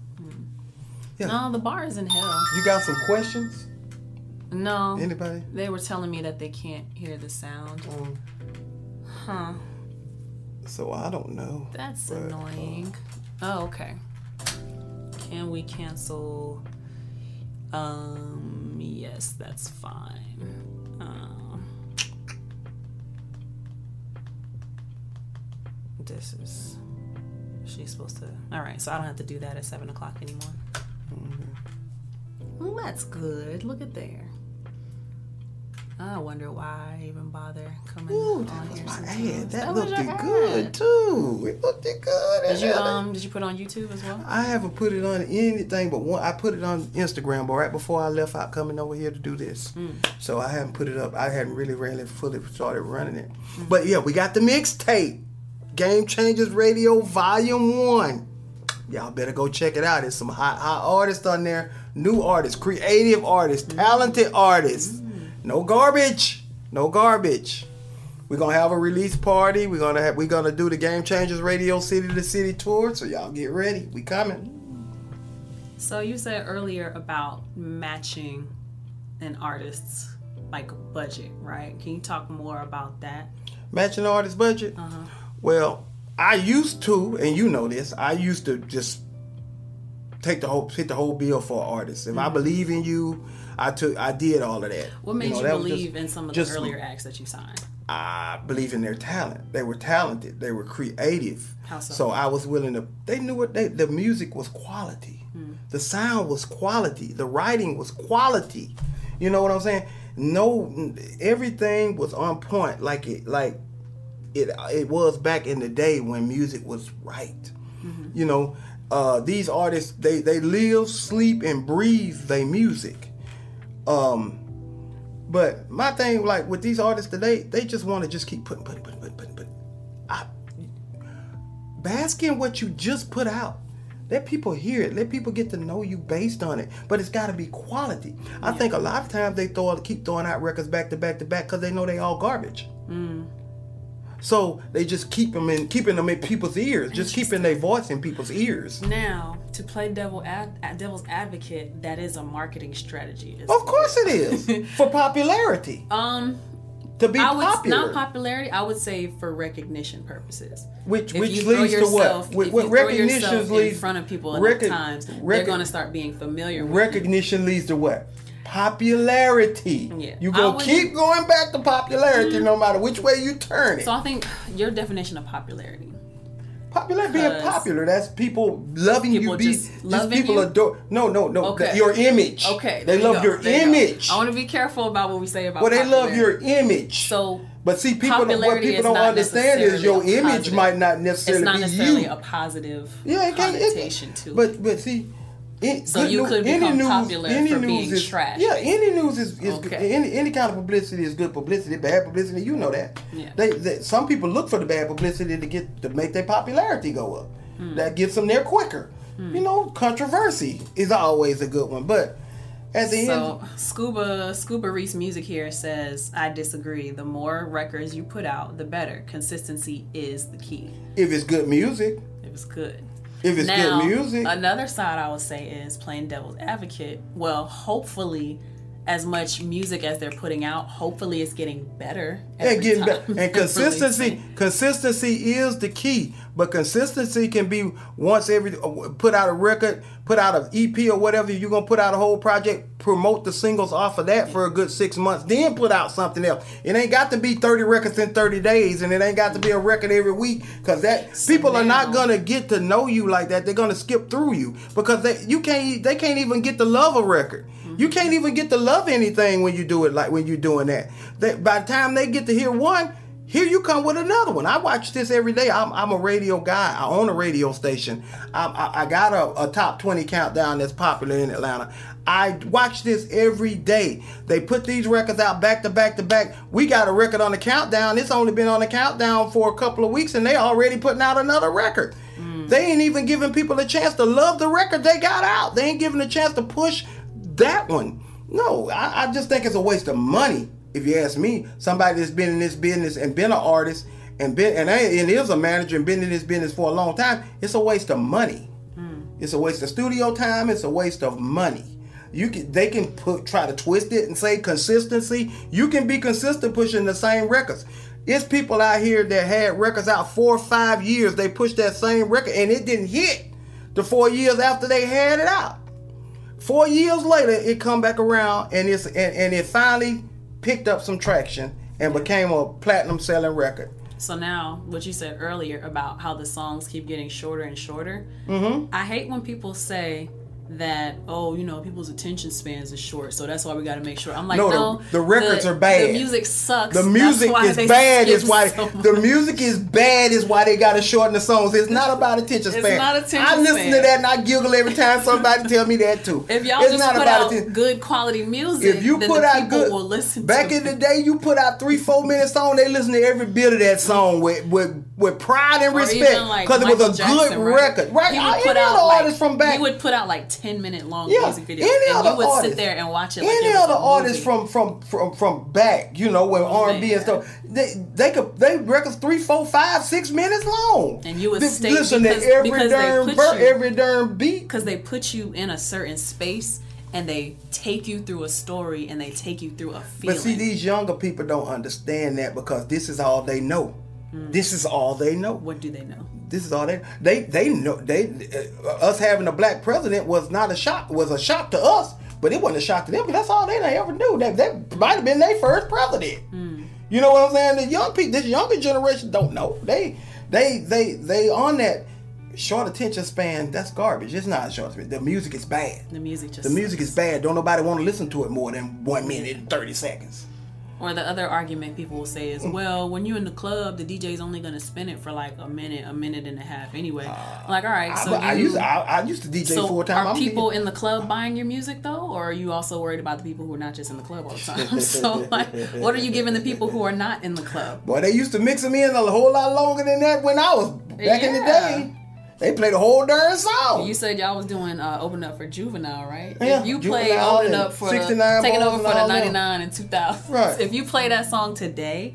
No, the bar is in hell. You got some questions? No. Anybody? They were telling me that they can't hear the sound. Um, Huh. so I don't know. That's But, uh, annoying. Oh, okay. Can we cancel? Um, yes, that's fine. Um, this is. She's supposed to. All right, so I don't have to do that at seven o'clock anymore. Well, that's good. Look at there. I wonder why I even bother coming Ooh, on was here. my ad. That, was looked good ad. too. It looked it good. Did you um? Did you put it on YouTube as well? I haven't put it on anything but one. I put it on Instagram, but right before I left out coming over here to do this, so I haven't put it up. I hadn't really, really fully started running it. But yeah, we got the mixtape, Game Changers Radio Volume One. Y'all better go check it out. There's some hot, hot artists on there, new artists, creative artists, talented artists. No garbage. No garbage. We're gonna have a release party. We're gonna have we're gonna do the Game Changers Radio City to City tour. So y'all get ready. We coming. So you said earlier about matching an artist's like budget, right? Can you talk more about that? Matching artist budget. Uh-huh. Well, I used to, and you know this. I used to just take the whole hit the whole bill for an artist. If I believe in you, I took I did all of that. Mm-hmm. What made you, know, was believe just- in some of the earlier acts that you signed? I believe in their talent. They were talented. They were creative. How so? So I was willing to. They knew what they. The music was quality. The sound was quality. The writing was quality. You know what I'm saying? No, everything was on point. Like it, like it, it was back in the day when music was right. You know, uh, these artists they they live, sleep, and breathe their music. Um, but my thing, like with these artists today, they just want to just keep putting, putting, putting, putting, putting, putting. I, bask in what you just put out. Let people hear it. Let people get to know you based on it. But it's got to be quality. I think a lot of times they throw keep throwing out records back to back to back because they know they all garbage. So they just keep them in, keeping them in people's ears, just keeping their voice in people's ears. Now, to play devil ad, devil's advocate, that is a marketing strategy. Of course it is [LAUGHS] for popularity Um, to be I would popular. not popularity. I would say for recognition purposes. Which If which you leads to what? What, if you recognition yourself in front of people enough times, they're going to start being familiar with recognition leads to what? Popularity. Yeah. You would- keep going back to popularity no matter which way you turn it. So I think your definition of popularity. Popular being popular, that's people loving People you. Be, just just, people you? adore. No, no, no. Okay. Your image. Okay, They you love your you go. image. I want to be careful about what we say about. Well, they love your image. So, but see, people don't, what people don't understand is your necessarily image positive- might not it's necessarily be you. a positive yeah, it connotation It, to it. but but see. It, So you news- could any become news- popular any for news being is, trash. Yeah, any news is, is good. Any any kind of publicity is good publicity. Bad publicity, you know that. Yeah. They, they some people look for the bad publicity to get to make their popularity go up. Hmm. That gets them there quicker. You know, controversy is always a good one, but at the So end, Scuba Scuba Reese Music here says I disagree. The more records you put out, the better. Consistency is the key. if it's good music, It was good. If it's now, good music, another side I would say is playing devil's advocate. Well, hopefully, as much music as they're putting out, hopefully it's getting better. Yeah, getting better. And [LAUGHS] consistency, consistency is the key. But consistency can be once every uh, put out a record, put out an EP or whatever. You're gonna put out a whole project, promote the singles off of that for a good six months, then put out something else. It ain't got to be 30 records in 30 days, and it ain't got to be a record every week, because that So people are not gonna get to know you like that. They're gonna skip through you because they you can't they can't even get to love a record. Mm-hmm. You can't even get to love anything when you do it like when you're doing that. They, by the time they get to hear one, here you come with another one. I watch this every day. I'm, I'm a radio guy. I own a radio station. I, I, I got a, a top 20 countdown that's popular in Atlanta. I watch this every day. They put these records out back to back to back. We got a record on the countdown. It's only been on the countdown for a couple of weeks, and they already putting out another record. Mm. They ain't even giving people a chance to love the record they got out. They ain't giving a chance to push that one. No, I, I just think it's a waste of money. If you ask me, somebody that's been in this business and been an artist and been and, I- and is a manager and been in this business for a long time, it's a waste of money. Hmm. It's a waste of studio time. It's a waste of money. You can they can put try to twist it and say consistency. You can be consistent pushing the same records. It's people out here that had records out four or five years. They pushed that same record and it didn't hit the four years after they had it out. Four years later, it come back around and it's and, and it finally picked up some traction and became a platinum selling record. So now, what you said earlier about how the songs keep getting shorter and shorter, mm-hmm. I hate when people say that oh you know people's attention spans is short so that's why we got to make sure i'm like No, no, the- the records are bad. the music sucks The music is bad. Is why so the music is bad. Is why they got to shorten the songs. It's not about attention It's span. not attention I listen span. to that and I giggle every time somebody [LAUGHS] tell me that too. if y'all it's just not put about out atten- good quality music If you put the out good, will listen back in the day, you put out three, four minute song. They listen to every bit of that song with with, with pride and Or respect even like because it was a Jackson, good right? record. Right? He I- would put out like, artist from back. He would put out like ten minute long Yeah, music video, any and other you would artist. sit there and watch it. Like Any it other a artists from from from from back, you know, with oh, R and B and stuff, they they could they records three, four, five, six minutes long. And you would Th- stay listen because- to every because darn ver- you- every darn beat. because they put you in a certain space and they take you through a story and they take you through a feeling. But see, these younger people don't understand that because this is all they know. Hmm. This is all they know. what do they know? This is all they they they know. They uh, us having a black president was not a shock. Was a shock to us, but it wasn't a shock to them. Because that's all they ever knew. That that might have been their first president. You know what I'm saying? The young people, this younger generation don't know. They, they, they, they on that short attention span. That's garbage. It's not short. The music is bad. The music just The music is bad. Don't nobody want to listen to it more than one minute and thirty seconds. Or the other argument people will say is, well, when you're in the club, the DJ's only gonna spin it for like a minute, a minute and a half anyway. I'm like, all right, so Uh, I, I you, used I, I used to DJ so full time. are I'm people in the club buying your music though, or are you also worried about the people who are not just in the club all the time? [LAUGHS] so like, what are you giving the people who are not in the club? Boy, they used to mix them in a whole lot longer than that when I was back in the day. They played a whole darn song. You said y'all was doing uh, open up for juvenile, right? Yeah, if you play open up for 69 taking over for the ninety nine and two thousand, Right. if you play that song today,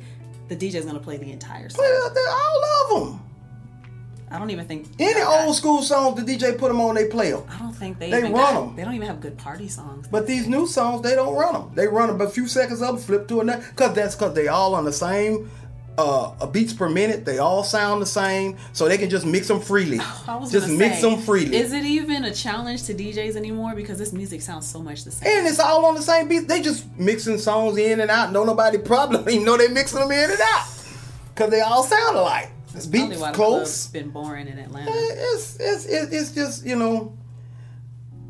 the DJ's gonna play the entire song. Play all of them. I don't even think Any old school songs the DJ put them on, they play them. I don't think they, They even run got- 'em. They don't even have good party songs. But these new songs, they don't run them. They run them a few seconds up, flip to another. Cause that's cause they all on the same uh, uh, beats per minute. They all sound the same, so they can just mix them freely. [SIGHS] Just mix say, them freely. Is it even a challenge to DJs anymore? Because this music sounds so much the same. and it's all on the same beat. They just mixing songs in and out. No nobody [LAUGHS] problem. Even know they mixing them in and out. Cause they all sound alike. That's probably Beats why the club's close. been boring in Atlanta. It's, it's it's it's just you know.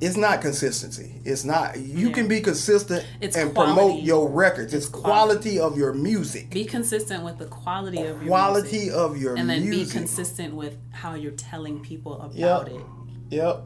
It's not consistency. It's not. You Yeah. can be consistent It's and quality. promote your records. It's quality of your music. Be consistent with the quality of your quality music, of your and then music. be consistent with how you're telling people about Yep. it. Yep.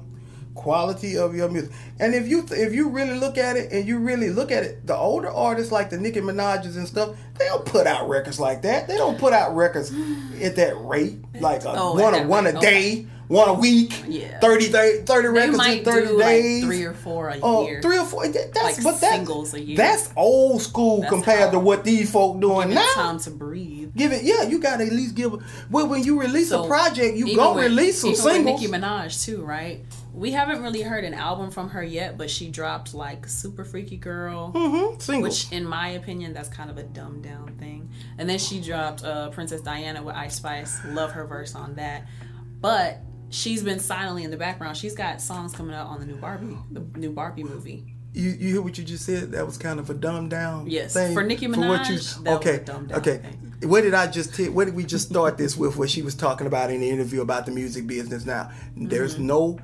Quality of your music. And if you if you really look at it and you really look at it, the older artists like the Nicki Minaj's and stuff, they don't put out records like that. They don't put out records [SIGHS] at that rate, like a, oh, one a one rate, a day, one a week, Yeah. 30, 30, 30 records in 30 do days. like three or four a Oh, year. three or four. That's Like but that, singles a year. That's old school That's compared to what these folk doing Give now. time to breathe. Give it, yeah. You gotta at least give. Well, when you release a project, you go with- release some even singles. With Nicki Minaj too, right? We haven't really heard an album from her yet, but she dropped like "Super Freaky Girl," hmm Singles. which, in my opinion, that's kind of a dumbed down thing. And then she dropped uh, "Princess Diana" with Ice Spice. Love her verse on that, but she's been silently in the background. She's got songs coming out on the new Barbie, the new Barbie movie. You you hear what you just said? That was kind of a dumbed down. Yes, thing for Nicki what Minaj, that was okay, a dumbed down okay. thing. What did I just? T- what did we just start this with? What she was talking about in the interview about the music business. Now, there's Mm-hmm. no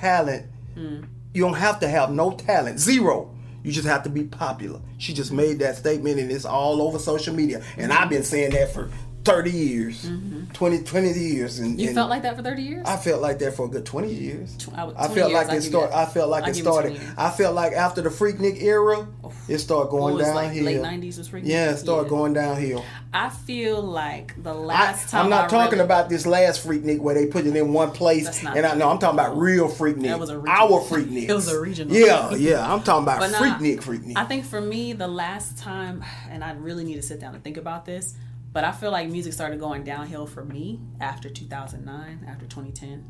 talent. Mm. You don't have to have no talent. Zero. You just have to be popular. She just made that statement, and it's all over social media. And I've been saying that for 30 years, 20, 20 years. And, Mm-hmm. You and felt like that for thirty years? I felt like that for a good 20 years. I would- I 20 felt years, like I'll it started. I felt like it started. I felt like after the Freaknik era, it started going downhill. like, late 90s was Freaknik? Yeah, it started Yeah. going downhill. I feel like the I, last time I'm not I talking really- about this last Freaknik where they put it in one place. That's not and I know I'm talking about real Freaknik. That was a regional. Our [LAUGHS] Freaknik. It was a regional. Yeah, yeah. I'm talking about Freaknik, Freaknik. I think for me, the last time, [SIGHS] and I really need to sit down and think about this, but I feel like music started going downhill for me after 2009, after 2010.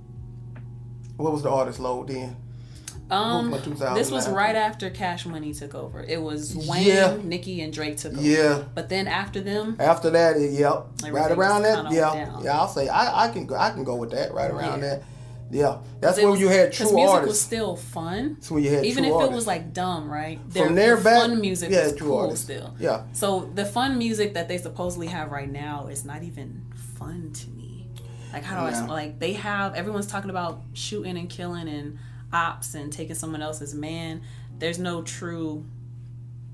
what was the artist load then? Um, this was right after Cash Money took over. It was Wayne, Yeah. Nicki, and Drake took over. Yeah. But then after them, After that, it, yep, right around that, yeah, down. yeah. I'll say I, I can go, I can go with that. Right around Yeah. that, yeah. That's when was- you had true music artists. was still fun. That's when you had Even if it was like dumb, right? From there the back, fun music yeah, was true cool artists. still. Yeah. So the fun music that they supposedly have right now is not even fun to me. Like how do I like they have everyone's talking about shooting and killing and ops and taking someone else's man. There's no true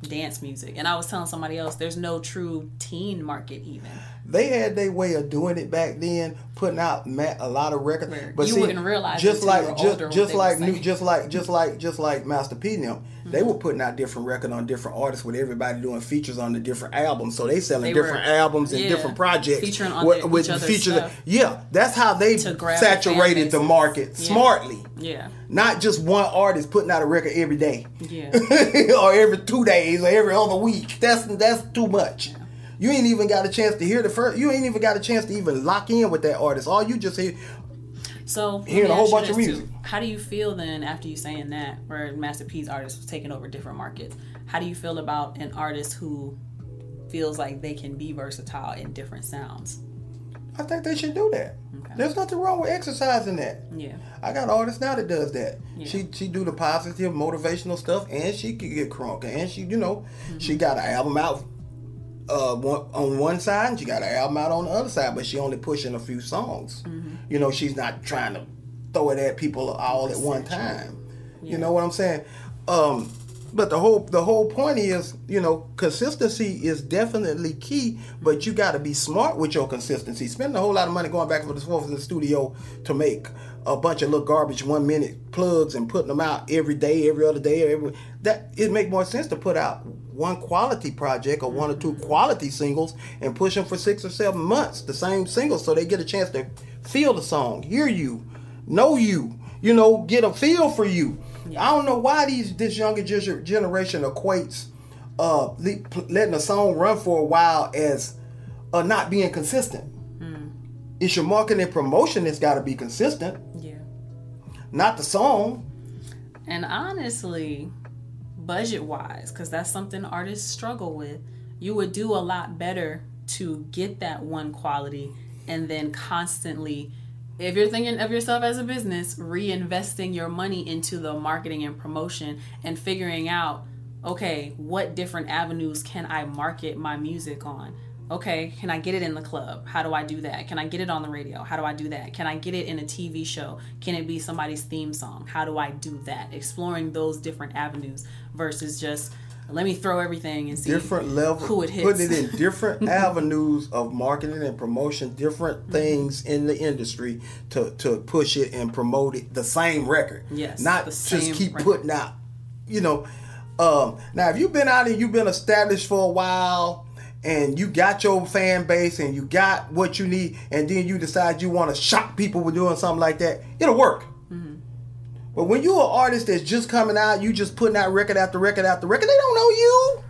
dance music. And I was telling somebody else, there's no true teen market even. They had their way of doing it back then, putting out ma- a lot of records. But you see, wouldn't realize just like just, just like new, just like just like just like Master P them, they Mm-hmm. were putting out different record on different artists with everybody doing features on the different albums. So they selling They different were- albums and yeah, different projects featuring on with, their- with features. stuff. Yeah, that's how they To the saturated the market Yeah. smartly. Yeah. Not just one artist putting out a record every day. Yeah. [LAUGHS] or every two days or every other week. That's that's too much. You ain't even got a chance to hear the first. You ain't even got a chance to even lock in with that artist. All you just hear. So Hearing a whole bunch of music. too. How do you feel then after you saying that, where Master P's artist was taking over different markets? How do you feel about an artist who feels like they can be versatile in different sounds? I think they should do that. Okay. There's nothing wrong with exercising that. Yeah. I got an artist now that does that. Yeah. She she do the positive motivational stuff, and she can get crunk, and she you know she mm-hmm. got an album out uh, one, on one side, and she got an album out on the other side, but she only pushing a few songs. You know, she's not trying to throw it at people all at one time. You know what I'm saying? Um, but the whole the whole point is, you know, consistency is definitely key. But you got to be smart with your consistency. Spending a whole lot of money going back and forth to the studio to make a bunch of little garbage one minute plugs and putting them out every day, every other day, every that it make more sense to put out one quality project or one or two quality singles and push them for six or seven months, the same singles, so they get a chance to feel the song, hear you, know you, you know, get a feel for you. I don't know why these this younger gener- generation equates uh, le- letting a song run for a while as uh, not being consistent. It's your marketing and promotion that's got to be consistent, Yeah. not the song. And honestly, budget wise, because that's something artists struggle with, you would do a lot better to get that one quality and then constantly, if you're thinking of yourself as a business, reinvesting your money into the marketing and promotion and figuring out, okay, what different avenues can I market my music on? Okay, can I get it in the club? How do I do that? Can I get it on the radio? How do I do that? Can I get it in a TV show? Can it be somebody's theme song? How do I do that? Exploring those different avenues versus just let me throw everything and see different level who it hits. putting it in [LAUGHS] different avenues of marketing and promotion Mm-hmm. different things in the industry to to push it and promote it the same record Yes, not just keep record. putting out you know um now if you've been out and you've been established for a while and you got your fan base and you got what you need and then you decide you want to shock people with doing something like that it'll work but when you're an artist that's just coming out, you just putting out record after record after record, they don't know you.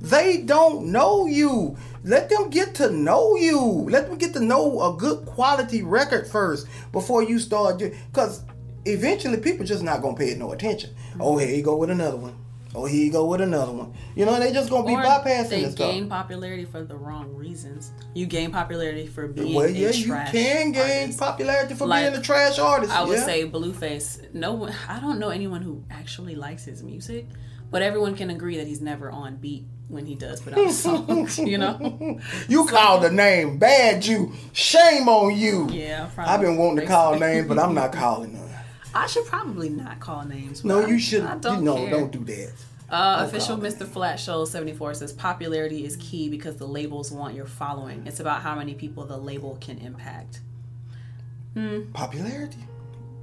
They don't know you. Let them get to know you. Let them get to know a good quality record first before you start. Because eventually, people just not gonna pay it no attention. Oh, here you go with another one. Oh, here you go with another one. You know, they just gonna be or bypassing they this stuff. gain popularity for the wrong reasons. You gain popularity for being Well, a yeah, you can gain artist. popularity for Like, being a trash artist. I would yeah. say Blueface. No one. I don't know anyone who actually likes his music, but everyone can agree that he's never on beat when he does put out [LAUGHS] songs. [LAUGHS] You know? You called the name bad you. Shame on you. Yeah. I've been wanting to call names, but I'm not calling them. I should probably not call names. No, you shouldn't. I don't you know, care. don't do that. Uh, official Mr. Flat Show 74 says popularity is key because the labels want your following. It's about how many people the label can impact. Popularity.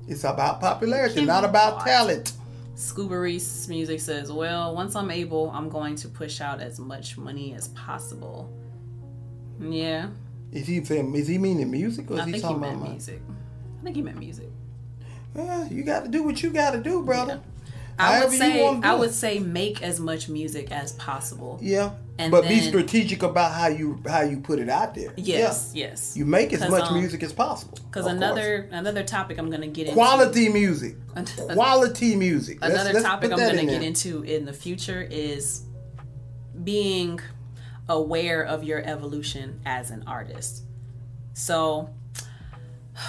It's about popularity, not about talent. Scuba Reese Music says, Well, once I'm able, I'm going to push out as much money as possible. Yeah, Is he saying- is he meaning music or is I he think he talking meant about music. I think he meant music. Well, you got to do what you got to do, brother. I would However say I would say make as much music as possible. Yeah, And but be strategic about how you how you put it out there. Yes, Yeah. yes. You make as much um, music as possible. Because another another topic I'm gonna get course. into quality music, [LAUGHS] quality music. Let's- another let's topic I'm going to get there. into in the future is being aware of your evolution as an artist. So,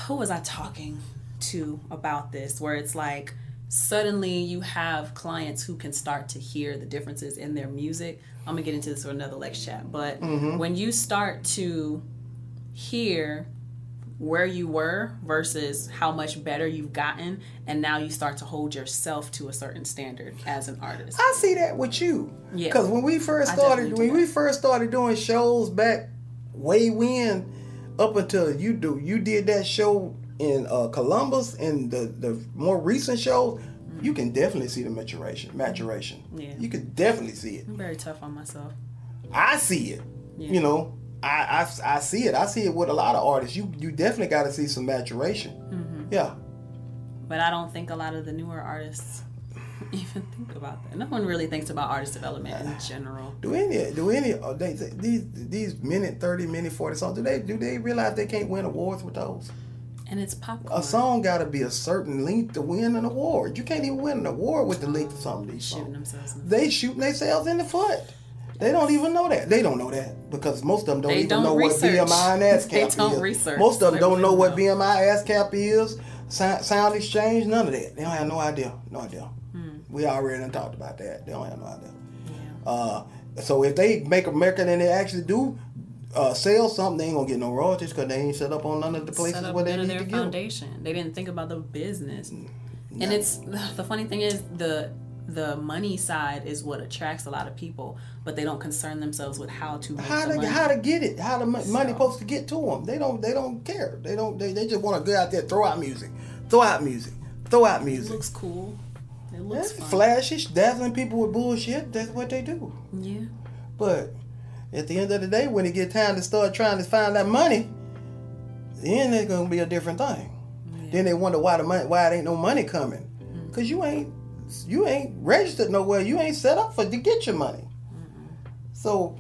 who was I talking to about this? Where it's like suddenly you have clients who can start to hear the differences in their music. I'm gonna get into this for another Lex chat, but Mm-hmm. when you start to hear where you were versus how much better you've gotten and now you start to hold yourself to a certain standard as an artist I see that with you. Yeah. Because when we first started, when we first started doing shows back way when, up until you do, you did that show in uh, Columbus in the the more recent shows, you can definitely see the maturation. Maturation. Yeah. You can definitely see it. i'm very tough on myself I see it. Yeah. You know, I, I I see it. I see it with a lot of artists. You you definitely got to see some maturation. Mm-hmm. Yeah. but i don't think a lot of the newer artists [LAUGHS] even think about that no one really thinks about artist development in [SIGHS] general Do any do any uh, they, they- these these minute thirty minute forty songs? Do they do they realize they can't win awards with those? And it's popcorn A song got to be a certain length to win an award. You can't even win an award with the length of some of these shooting songs. themselves the They shooting themselves in the foot. They don't even know that. They don't know that because most of them don't They even don't know research. what BMI and [LAUGHS] ASCAP They don't is. research. Most of them They don't know what don't. BMI ASCAP is. SoundExchange, none of that. They don't have no idea. No idea. Hmm. We already talked about that. They don't have no idea. Uh, So if they make a record and they actually do uh, sell something, they ain't gonna get no royalties because they ain't set up on none of the places where they need their to get foundation. They didn't think about the business. Mm, And it's [SIGHS] the funny thing is the the money side is what attracts a lot of people, but they don't concern themselves with how to How to how to get it? How the mo- money So- supposed to get to them? They don't they don't care. They don't they, they just want to go out there throw out music, throw out music, throw out it music. looks cool. It looks flashy, dazzling people with bullshit. That's what they do. Yeah. But at the end of the day, when it get time to start trying to find that money, then it's gonna be a different thing. Then they wonder why the money, why it ain't no money coming, cause you ain't you ain't registered nowhere. You ain't set up for to get your money. So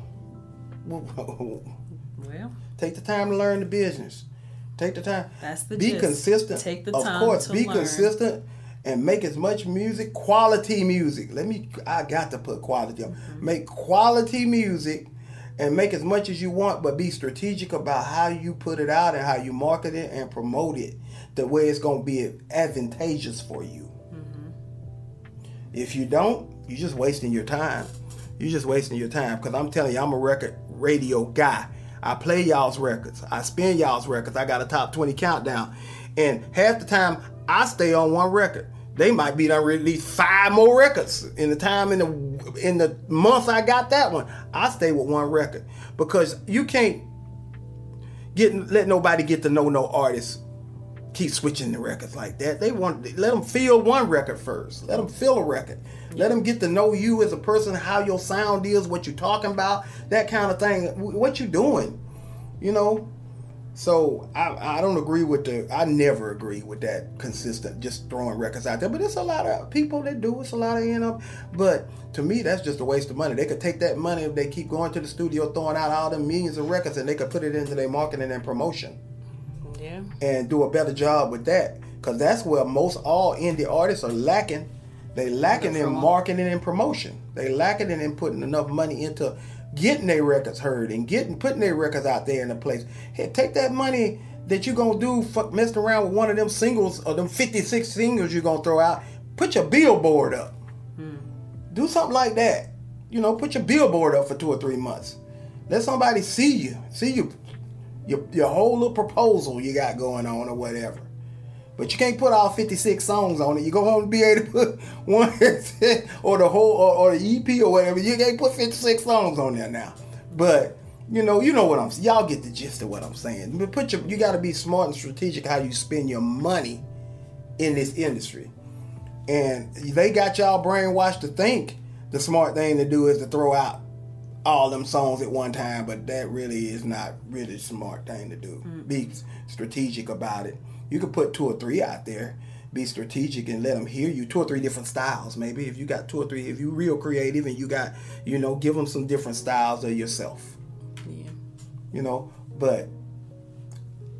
Well, take the time to learn the business. Take the time. That's the be gist. consistent. Take the of time course, to be learn. consistent and make as much music, quality music. Let me. I got to put quality. Mm-hmm. Make quality music, and make as much as you want, but be strategic about how you put it out and how you market it and promote it, the way it's gonna be advantageous for you. Mm-hmm. If you don't, you're just wasting your time. You're just wasting your time because I'm telling you, I'm a record radio guy. I play y'all's records. I spin y'all's records. I got a top 20 countdown. And half the time I stay on one record. They might be done release five more records in the time in the in the month I got that one. I stay with one record because you can't get let nobody get to know no artist keep switching the records like that. They want let them feel one record first. Let them feel a record. Let them get to know you as a person, how your sound is, what you're talking about, that kind of thing. What you doing, you know. So I, I don't agree with the I never agree with that consistent just throwing records out there. But it's a lot of people that do. It's a lot of you know. But to me, that's just a waste of money. They could take that money if they keep going to the studio throwing out all them millions of records, and they could put it into their marketing and promotion yeah. and do a better job with that because that's where most all indie artists are lacking they lacking in marketing and promotion they lacking in putting enough money into getting their records heard and getting putting their records out there in a place. Hey take that money that you're gonna do fuck messing around with one of them singles or them 56 singles you're gonna throw out put your billboard up. Hmm. Do something like that. You know put your billboard up for two or three months. Let somebody see you see you your, your whole little proposal you got going on or whatever. But you can't put all 56 songs on it. You go home and be able to put [LAUGHS] one or the whole or, or the EP or whatever. You can't put 56 songs on there now. But you know, you know what I'm saying y'all get the gist of what I'm saying. But put your you got to be smart and strategic how you spend your money in this industry. And they got y'all brainwashed to think the smart thing to do is to throw out all them songs at one time, but that really is not really smart thing to do. Mm. Be strategic about it. You could put two or three out there. Be strategic and let them hear you. Two or three different styles, maybe. If you got two or three, if you real creative and you got, you know, give them some different styles of yourself. Yeah. You know, but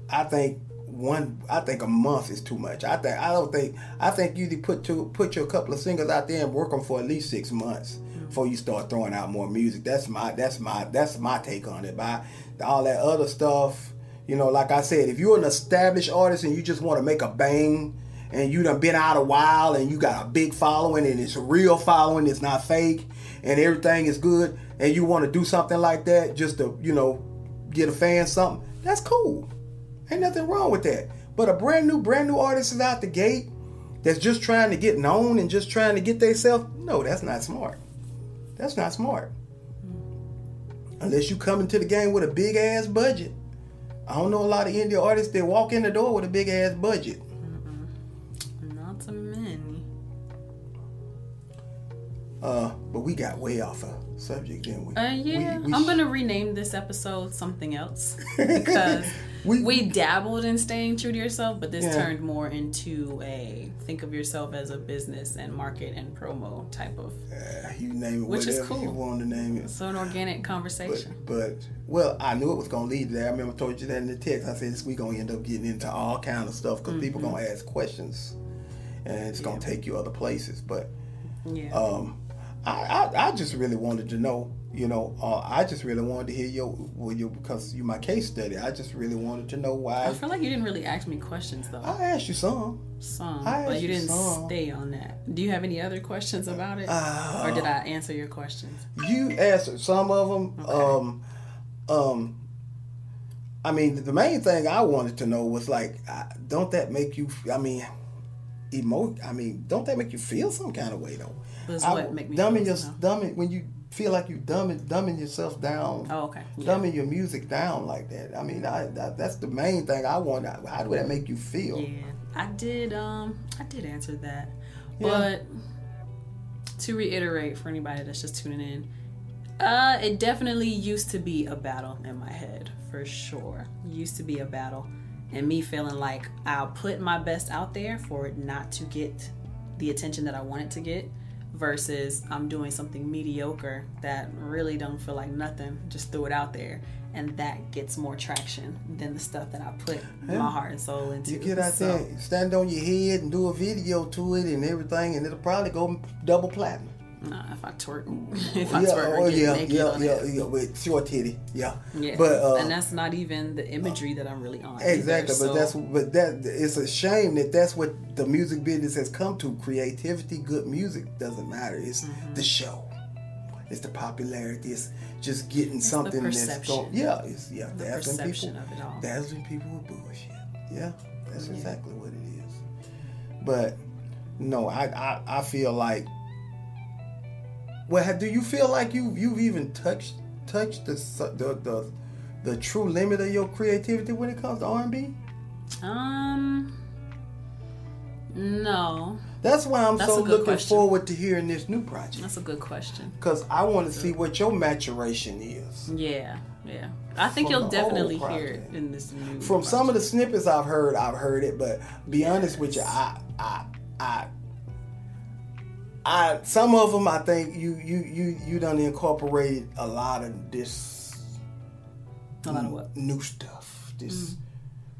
I think one, I think a month is too much. I think I don't think I think you need to put two, put your couple of singles out there and work them for at least six months mm-hmm. before you start throwing out more music. That's my that's my that's my take on it. By all that other stuff, you know, like I said, if you're an established artist and you just want to make a bang. And you done been out a while and you got a big following and it's a real following, it's not fake and everything is good and you want to do something like that just to, you know, get a fan something, that's cool. Ain't nothing wrong with that. But a brand new, brand new artist is out the gate that's just trying to get known and just trying to get themselves. No, that's not smart. That's not smart. Unless you come into the game with a big ass budget. I don't know a lot of indie artists that walk in the door with a big ass budget. Not too many. Uh, but we got way off a subject, didn't we? Uh, yeah, We- we I'm sh- gonna rename this episode something else [LAUGHS] because We- we, dabbled in staying true to yourself, but this Yeah. turned more into a think of yourself as a business and market and promo type of. Uh, you name it Which is whatever you cool. want to name it. So an organic conversation. but well, I knew it was gonna lead there. I remember I told you that in the text. I said this we gonna end up getting into all kind of stuff because people Mm-hmm. gonna ask questions, and it's gonna take you other places. But yeah. um, I, I I just really wanted to know. You know, uh, I just really wanted to hear your well, you because you my case study. I just really wanted to know why. I feel like you didn't really ask me questions though. I asked you some. Some, but you didn't some. stay on that. Do you have any other questions about it, Uh, or did I answer your questions? You answered some of them. Um, um, I mean, the main thing I wanted to know was like, don't that make you? I mean, emo. I mean, don't that make you feel some kind of way though? Does I- what make me dumbing your dumbing when you feel like you dumbing dumbing yourself down. Oh, okay. Yeah. Dumbing your music down like that. I mean, I, that, that's the main thing I want. How do that make you feel? Yeah, I did. Um, I did answer that, Yeah. but to reiterate for anybody that's just tuning in, uh, it definitely used to be a battle in my head for sure. Used to be a battle, and me feeling like I'll put my best out there for it not to get the attention that I want it to get. Versus I'm doing something mediocre that really don't feel like nothing. Just throw it out there, and that gets more traction than the stuff that I put my heart and soul into. You get out So- there, stand on your head, and do a video to it and everything, and it'll probably go double platinum. Nah, if I twerk, [LAUGHS] if I yeah, twerk, oh yeah, naked yeah, on yeah, it. yeah, with short titty, yeah. Yeah, But uh, and that's not even the imagery that I'm really on. exactly, either, but that's but that it's a shame that that's what the music business has come to. Creativity, good music doesn't matter. It's Mm-hmm. the show. It's the popularity. It's just getting something that's going. Yeah, it's yeah. The dazzling perception people, of it all. dazzling people with bullshit. Yeah, that's exactly what it is. But no, I I, I feel like. Well, do you feel like you you've even touched touched the the the, the true limit of your creativity when it comes to R and B? um, no, That's why I'm That's so looking question. forward to hearing this new project that's a good question. because I want to see what your maturation is. Yeah, yeah. I think From you'll definitely hear it in this new. From some of the snippets I've heard, I've heard it, but be honest with you, I I I. I some of them I think you you you you done incorporated a lot of this a lot of what? new stuff. This mm.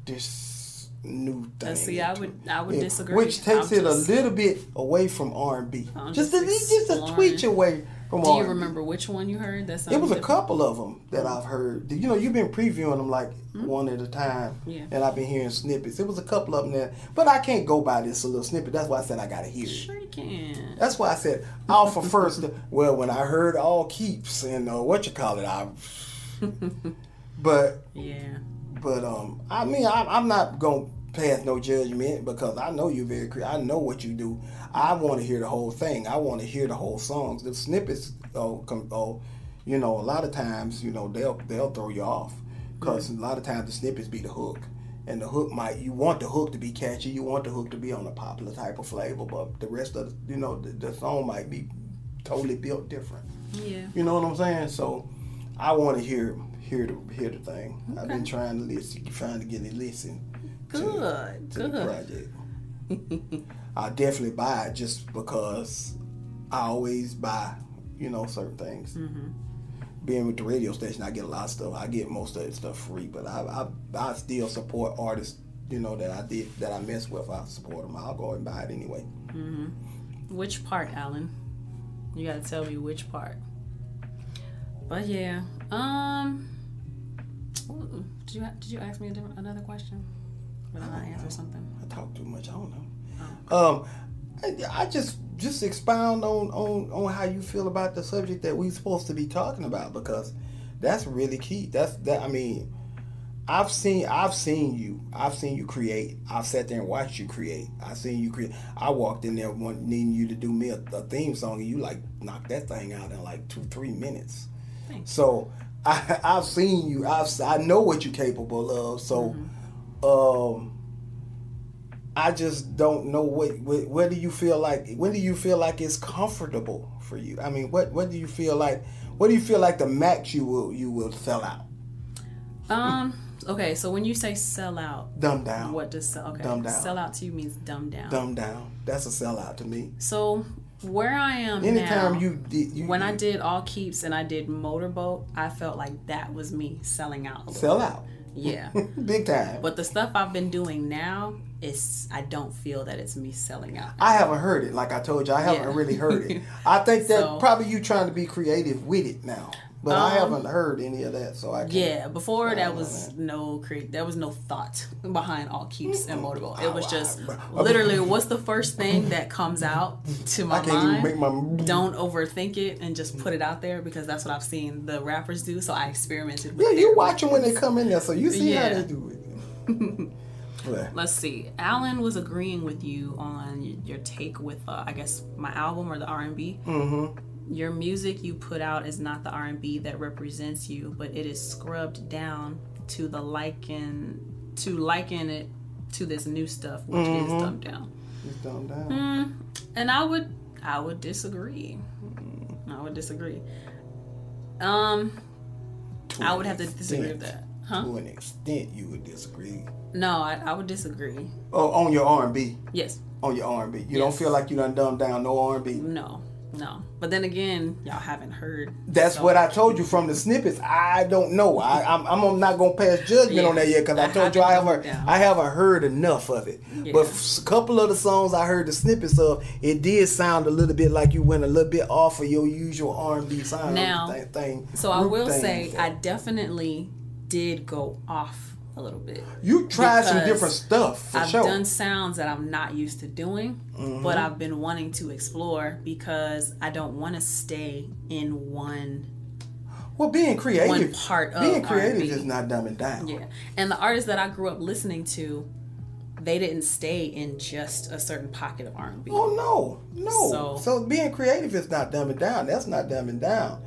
this new thing. And see, I would. I would Yeah, disagree. Which takes I'm it just- a little bit away from R and B. I'm Just a, just just a tweet away from Do you remember which one you heard? That's It was a couple of them that I've heard. You know, you've been previewing them like one at a time? Yeah. and I've been hearing snippets. It was a couple of them that, but I can't go by this a little snippet. That's why I said I gotta hear it. Sure you can. That's why I said Alpha first. [LAUGHS] Well, when I heard all keeps and uh, what you call it, I. [LAUGHS] but Yeah. but um, I mean, I, I'm not gonna pass no judgment because I know you're very cre I know what you do. I want to hear the whole thing. I want to hear the whole songs. The snippets, oh, com- oh, you know, a lot of times, you know, they'll they'll throw you off because a lot of times the snippets be the hook. And the hook might you want the hook to be catchy, you want the hook to be on a popular type of flavor, but the rest of the, you know the, the song might be totally built different. Yeah. You know what I'm saying? So I want to hear hear the hear the thing. I've been trying to listen, trying to get it listen. To- Good, To, the good. project. I definitely buy it just because I always buy, you know, certain things. Mm-hmm. Being with the radio station, I get a lot of stuff. I get most of that stuff free, but I I, I still support artists. You know that I did that I mess with. I support them. I'll go and buy it anyway. Which part, Alan? You gotta tell me which part. But yeah, um, did you did you ask me a different, another question? I answer something? I talk too much. I don't know. Um, I, I just just expound on on on how you feel about the subject that we're supposed to be talking about because that's really key. That's that. I mean, I've seen I've seen you. I've seen you create. I've sat there and watched you create. I've seen you create. I walked in there one, needing you to do me a, a theme song, and you like knocked that thing out in like two three minutes. Thanks. So [LAUGHS] I, I've seen you. I've I know what you're capable of. So, um, I just don't know what, what. Where do you feel like? When do you feel like it's comfortable for you? I mean, what what do you feel like? What do you feel like the max you will you will sell out? Um. Okay. So when you say sell out, Dumb down. what does sell? Okay. Dumb down. Sell out to you means dumb down. Dumb down. That's a sellout to me. So where I am Anytime now, you did you when I did all keeps and I did motorboat, I felt like that was me selling out. Sell out Yeah. [LAUGHS] big time. But the stuff I've been doing now, it's I don't feel that it's me selling out. I haven't heard it. Like I told you, I haven't Yeah. really heard it. [LAUGHS] I think that So- probably you trying to be creative with it now, but I Um, haven't heard any of that. So I can't. Yeah, before I that was no create. There was no thought behind all keeps and motorboat. It was just literally what's the first thing that comes out to my I can't mind. even make my. Don't overthink it and just put it out there because that's what I've seen the rappers do. So I experimented with Yeah, you watch them when they come in there, so you see how they do it. [LAUGHS] Let's see. Alan was agreeing with you on your take with, uh, I guess, my album or the R and B. Your music you put out is not the R and B that represents you, but it is scrubbed down to the liken to liken it to this new stuff, which Mm-hmm. is dumbed down. It's dumbed down. Mm, and I would, I would disagree. I would disagree. Um, I would have to disagree with that. Huh? To an extent, you would disagree. No, I, I would disagree. Oh, on your R and B, Yes. on your R and B, you don't feel like you done dumbed down no R and B. No. No. But then again, y'all haven't heard. That's so- what I told you from the snippets. I don't know. I, I'm, I'm not gonna pass judgment Yeah. on that yet because I I told you I haven't down. I haven't heard enough of it. Yeah. But a couple of the songs I heard the snippets of, it did sound a little bit like you went a little bit off of your usual R&B sound Now, thing So I will thing. say, I definitely did go off a little bit. you tried some different stuff for I've sure. done sounds that I'm not used to doing, Mm-hmm. but I've been wanting to explore because I don't want to stay in one well, being creative, one part of being creative R&B. is not dumbing down. Yeah. And the artists that I grew up listening to, they didn't stay in just a certain pocket of R&B. Oh no, no. So- So, being creative is not dumbing down. That's not dumbing down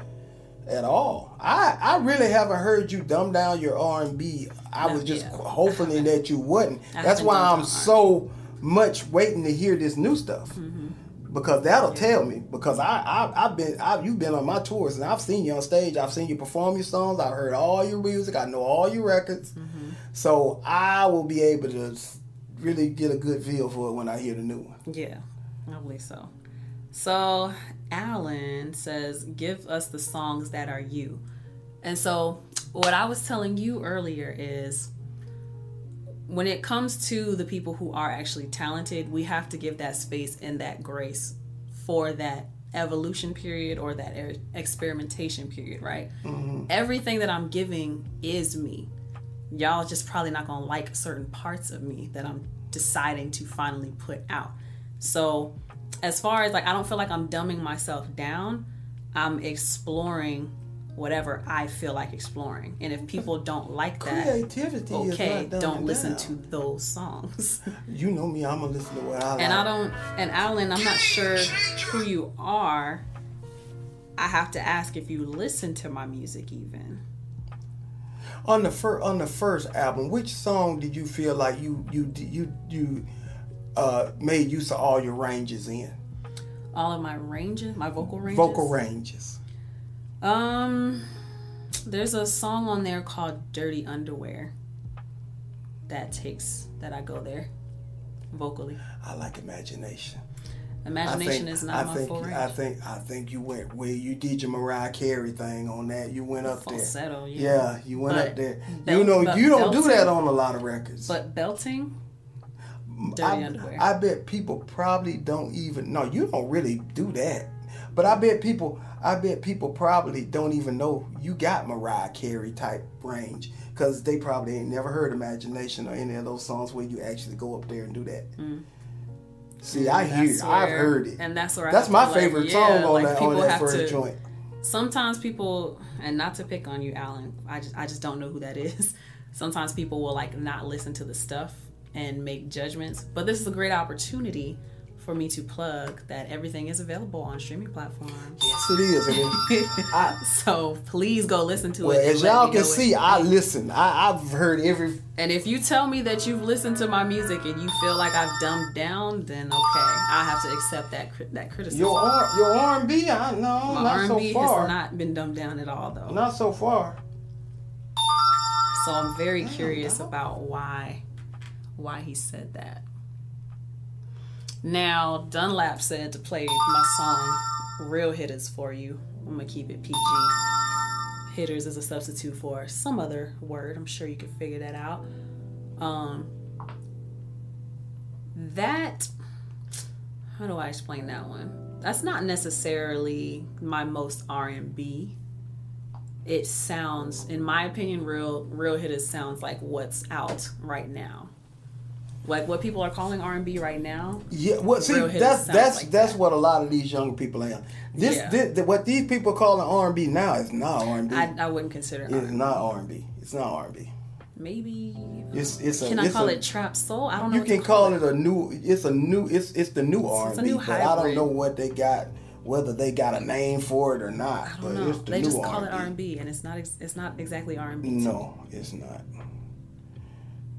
at all. I I really haven't heard you dumb down your R and B. I No, was just yeah. hoping that you wouldn't. I That's why I'm so much waiting to hear this new stuff. Mm-hmm. Because that'll tell me. Because I, I I've been I, you've been on my tours and I've seen you on stage. I've seen you perform your songs. I've heard all your music. I know all your records. Mm-hmm. So I will be able to really get a good feel for it when I hear the new one. Yeah, I believe so. So Alan says, "Give us the songs that are you." And so, what I was telling you earlier is, when it comes to the people who are actually talented, we have to give that space and that grace for that evolution period or that er- experimentation period, right? Everything that I'm giving is me. Y'all just probably not gonna like certain parts of me that I'm deciding to finally put out. So, as far as like, I don't feel like I'm dumbing myself down. I'm exploring whatever I feel like exploring. And if people don't like that, Creativity okay, don't listen down. to those songs. [LAUGHS] You know me, I'm gonna listen to what I like. and I don't, and Alan, I'm not sure who you are. I have to ask if you listen to my music even. on the first on the first album, which song did you feel like you you you you uh, made use of all your ranges in All of my ranges, my vocal ranges. vocal ranges? Um, there's a song on there called "Dirty Underwear." That takes that I go there, vocally. I like imagination. Imagination think, is not I my think, range. I think I think you went where you did your Mariah Carey thing on that. You went up there. Falsetto, yeah. Yeah, you went But up there. bel- you know, you don't do that on a lot of records. But belting, dirty I, underwear. I bet people probably don't even no, you don't really do that. But I bet people I bet people probably don't even know you got Mariah Carey type range. Cause they probably ain't never heard Imagination or any of those songs where you actually go up there and do that. See, I hear Mm. That's I've heard it. and that's where That's have my to, like, favorite yeah, song on like, that on that have first to- joint. sometimes people and not to pick on you alan i just i just don't know who that is [LAUGHS] sometimes people will like not listen to the stuff and make judgments but this is a great opportunity for me to plug that everything is available on streaming platforms Yes, it is. It- [LAUGHS] I, so please go listen to well, it as y'all can see, I listen. I, I've heard every and if you tell me that you've listened to my music and you feel like i've dumbed down then okay i have to accept that that criticism your R your R and B. I no, my not r&b so far. has not been dumbed down at all though not so far. So I'm very curious about why why he said that. Now Dunlap said to play my song Real Hitters for you. I'm gonna keep it PG. Hitters is a substitute for some other word. I'm sure you can figure that out. Um that how do I explain that one? That's not necessarily my most R and B. It sounds, in my opinion, real real hitters sounds like what's out right now. Like what people are calling R and B right now. Yeah, well, see, that's that's like that's that. what a lot of these young people are. This, Yeah. this, what these people calling R and B now is not R and B. I, I wouldn't consider It's not R and B. It's not R and B. Maybe It's it's a. can I it's call a- it trap soul? I don't know. You can call it a new. It's a new. It's it's the new R and B. But I don't know what they got. Whether they got a name for it or not. I but don't know. it's the They new just call it R R&B. and B, and it's not. It's not exactly R and B. No, it's not.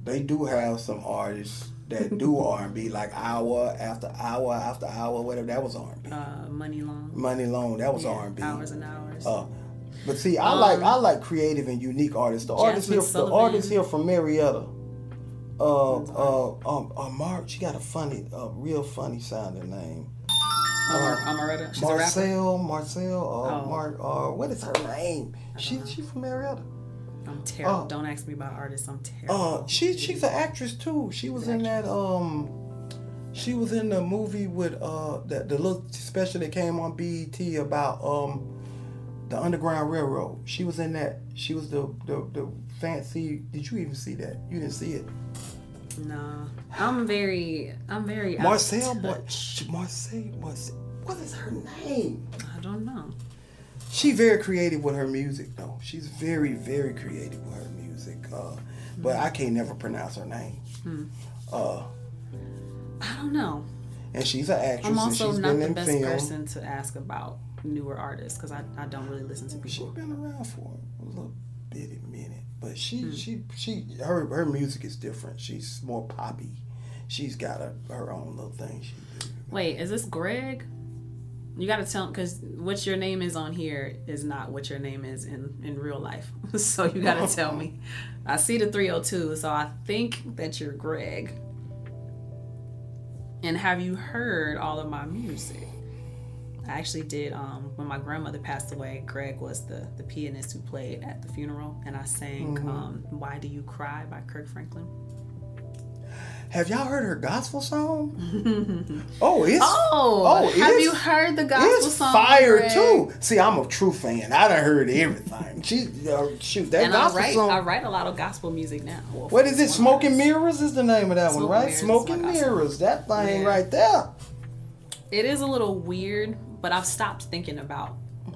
They do have some artists that do [LAUGHS] R and B, like hour after hour after hour, whatever. That was R and B. Uh, Muni Long. Muni Long, that was Yeah, R and B. Hours and hours. Uh, but see, I like Um, I like creative and unique artists. The artist Jazmine here, the Sullivan. artist here from Marietta. Uh, uh, um, uh, Mark, she got a funny, uh, real funny sounding name. Amar- Amaretta. She's a. Marcel, Marcel, uh, Oh. Mark, uh, what is her name? She, she from Marietta. I'm terrible. Oh. Don't ask me about artists. I'm terrible. Uh, she, she's an actress too. She was in that, um, she was in the movie with, uh, that the little special that came on BET about, um, the Underground Railroad. She was in that. She was the, the, the fancy, did you even see that? You didn't see it. no, I'm very. I'm very. Marcel, Mar- touch. Marcel, Marcel, what is her name? I don't know. She very creative with her music, though. She's very, very creative with her music. Uh, but I can't never pronounce her name. Uh, I don't know. and she's an actress, I'm and also she's not the best film. person to ask about newer artists because I, I don't really listen to She's people. been around for a little bitty minute, but she, Hmm. she, she, her, her music is different. She's more poppy. She's got a, her own little thing she. Wait, is this Greg? You gotta tell because what your name is on here is not what your name is in in real life. [LAUGHS] so you gotta tell me. I see the 302, so I think that you're Greg. And have you heard all of my music? I actually did. Um, when my grandmother passed away, Greg was the the pianist who played at the funeral, and I sang Mm-hmm. um, "Why Do You Cry" by Kirk Franklin. Have y'all heard her gospel song? [LAUGHS] oh, it's Oh, Oh, have it's- you heard the gospel it's song? fire Greg? too. See, I'm a true fan. I done heard everything. She uh, shoot that And I gospel write, song. I write a lot of gospel music now. Well, What is it? Smoking. Mirrors is the name of that one, right? Mirrors Smoking. Mirrors. That thing Yeah. right there. It is a little weird, but I've stopped thinking about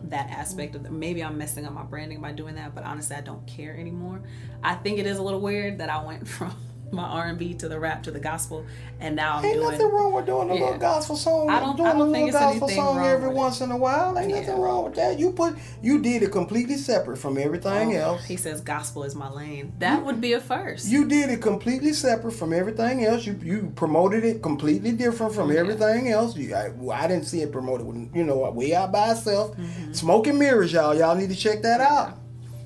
that aspect of the, maybe I'm messing up my branding by doing that, but honestly I don't care anymore. I think it is a little weird that I went [LAUGHS] from my R&B to the rap to the gospel and now I'm Ain't doing nothing wrong with doing a Yeah. little gospel song. I don't- doing I don't a little gospel song every once in a while. Ain't Yeah. nothing wrong with that. You put you did it completely separate from everything Oh, else. He says gospel is my lane. That would be a first. You did it completely separate from everything else. You you promoted it completely different from everything else. You, I, well, I didn't see it promoted, with, you know, way out by itself. Mm-hmm. Smoking Mirrors, y'all. Y'all need to check that out.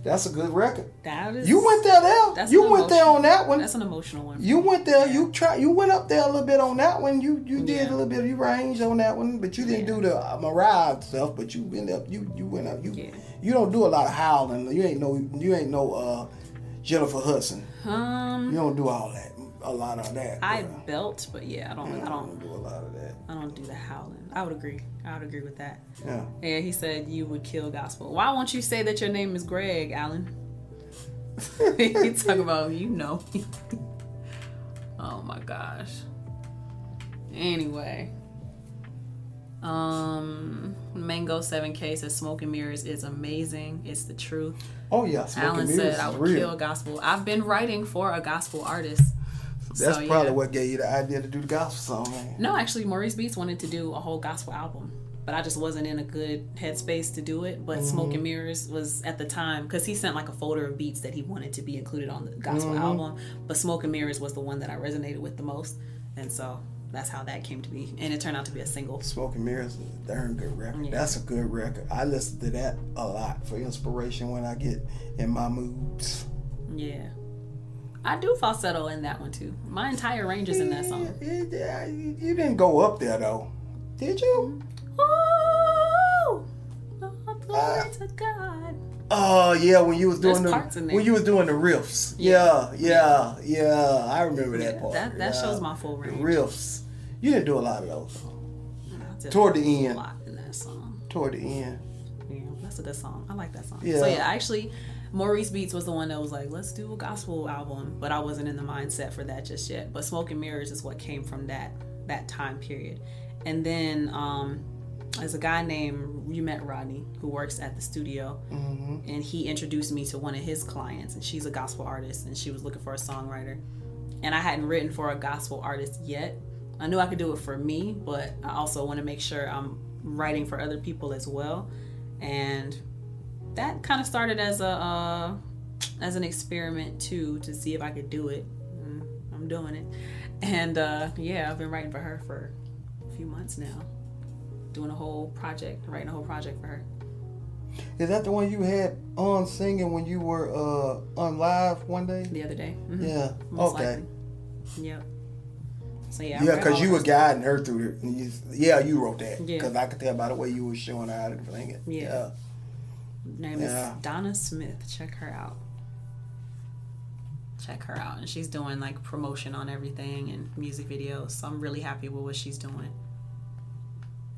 That's a good record. that is You went there, there. You went there on that one. That's an emotional one. You went there. You try. You went up there a little bit on that one. You you did Yeah. a little bit. You ranged on that one, but you didn't do the uh, Mariah stuff. But you went up. You you went up. You Yeah. you don't do a lot of howling. You ain't no you ain't no uh, Jennifer Hudson. um You don't do all that. A lot of that. I bruh. belt, but yeah, I don't I I don't don't do a lot of that. I don't do the howling. I would agree. I would agree with that. Yeah. Yeah, he said you would kill gospel. Why won't you say that your name is Greg, Allen? [LAUGHS] he talk about you know. [LAUGHS] oh my gosh. Anyway. Um Mango 7K says Smoking Mirrors is amazing. It's the truth. Oh yeah. Smoking Alan said I would real. kill gospel. I've been writing for a gospel artist. That's So, probably yeah. what gave you the idea to do the gospel song. Man. No, actually, Maurice Beats wanted to do a whole gospel album, but I just wasn't in a good headspace to do it. But Smoke and mm-hmm. Mirrors was at the time because he sent like a folder of beats that he wanted to be included on the gospel mm-hmm. album. But Smoke and Mirrors was the one that I resonated with the most, and so that's how that came to be. And it turned out to be a single. Smoking Mirrors is a darn good record. Yeah. That's a good record. I listen to that a lot for inspiration when I get in my moods. Yeah, I do falsetto in that one too. My entire range is in that song. Yeah, yeah, you didn't go up there though, did you? Ooh, oh, glory Ah. to God. Oh yeah, when you was There's doing parts the when you was doing the riffs. Yeah, yeah, yeah. I remember that Yeah, part. that- that yeah. shows my full The range. riffs. You didn't do a lot of those. I Toward the a end. lot in that song. Toward the end. Yeah, that's a good song. I like that song. Yeah. So yeah, actually, Maurice Beats was the one that was like, "Let's do a gospel album," but I wasn't in the mindset for that just yet. But Smoke and Mirrors is what came from that that time period. And then um, there's a guy named you met Rodney who works at the studio, and he introduced me to one of his clients, and she's a gospel artist, and she was looking for a songwriter, and I hadn't written for a gospel artist yet. I knew I could do it for me, but I also want to make sure I'm writing for other people as well. And that kind of started as a uh, as an experiment too to see if I could do it. Mm, I'm doing it, and uh, yeah, I've been writing for her for a few months now, doing a whole project, writing a whole project for her. Is that the one you had on singing when you were uh on live one day? The other day, Mhm. Yeah. Most okay. likely. Yep. So yeah, Yeah, because you were guiding her through it. Yeah, you wrote that. Yeah. Because I could tell by the way you were showing her how to sing it. Yeah. yeah. Name Yeah. is Donna Smith. Check her out. Check her out. And she's doing like promotion on everything and music videos. So I'm really happy with what she's doing.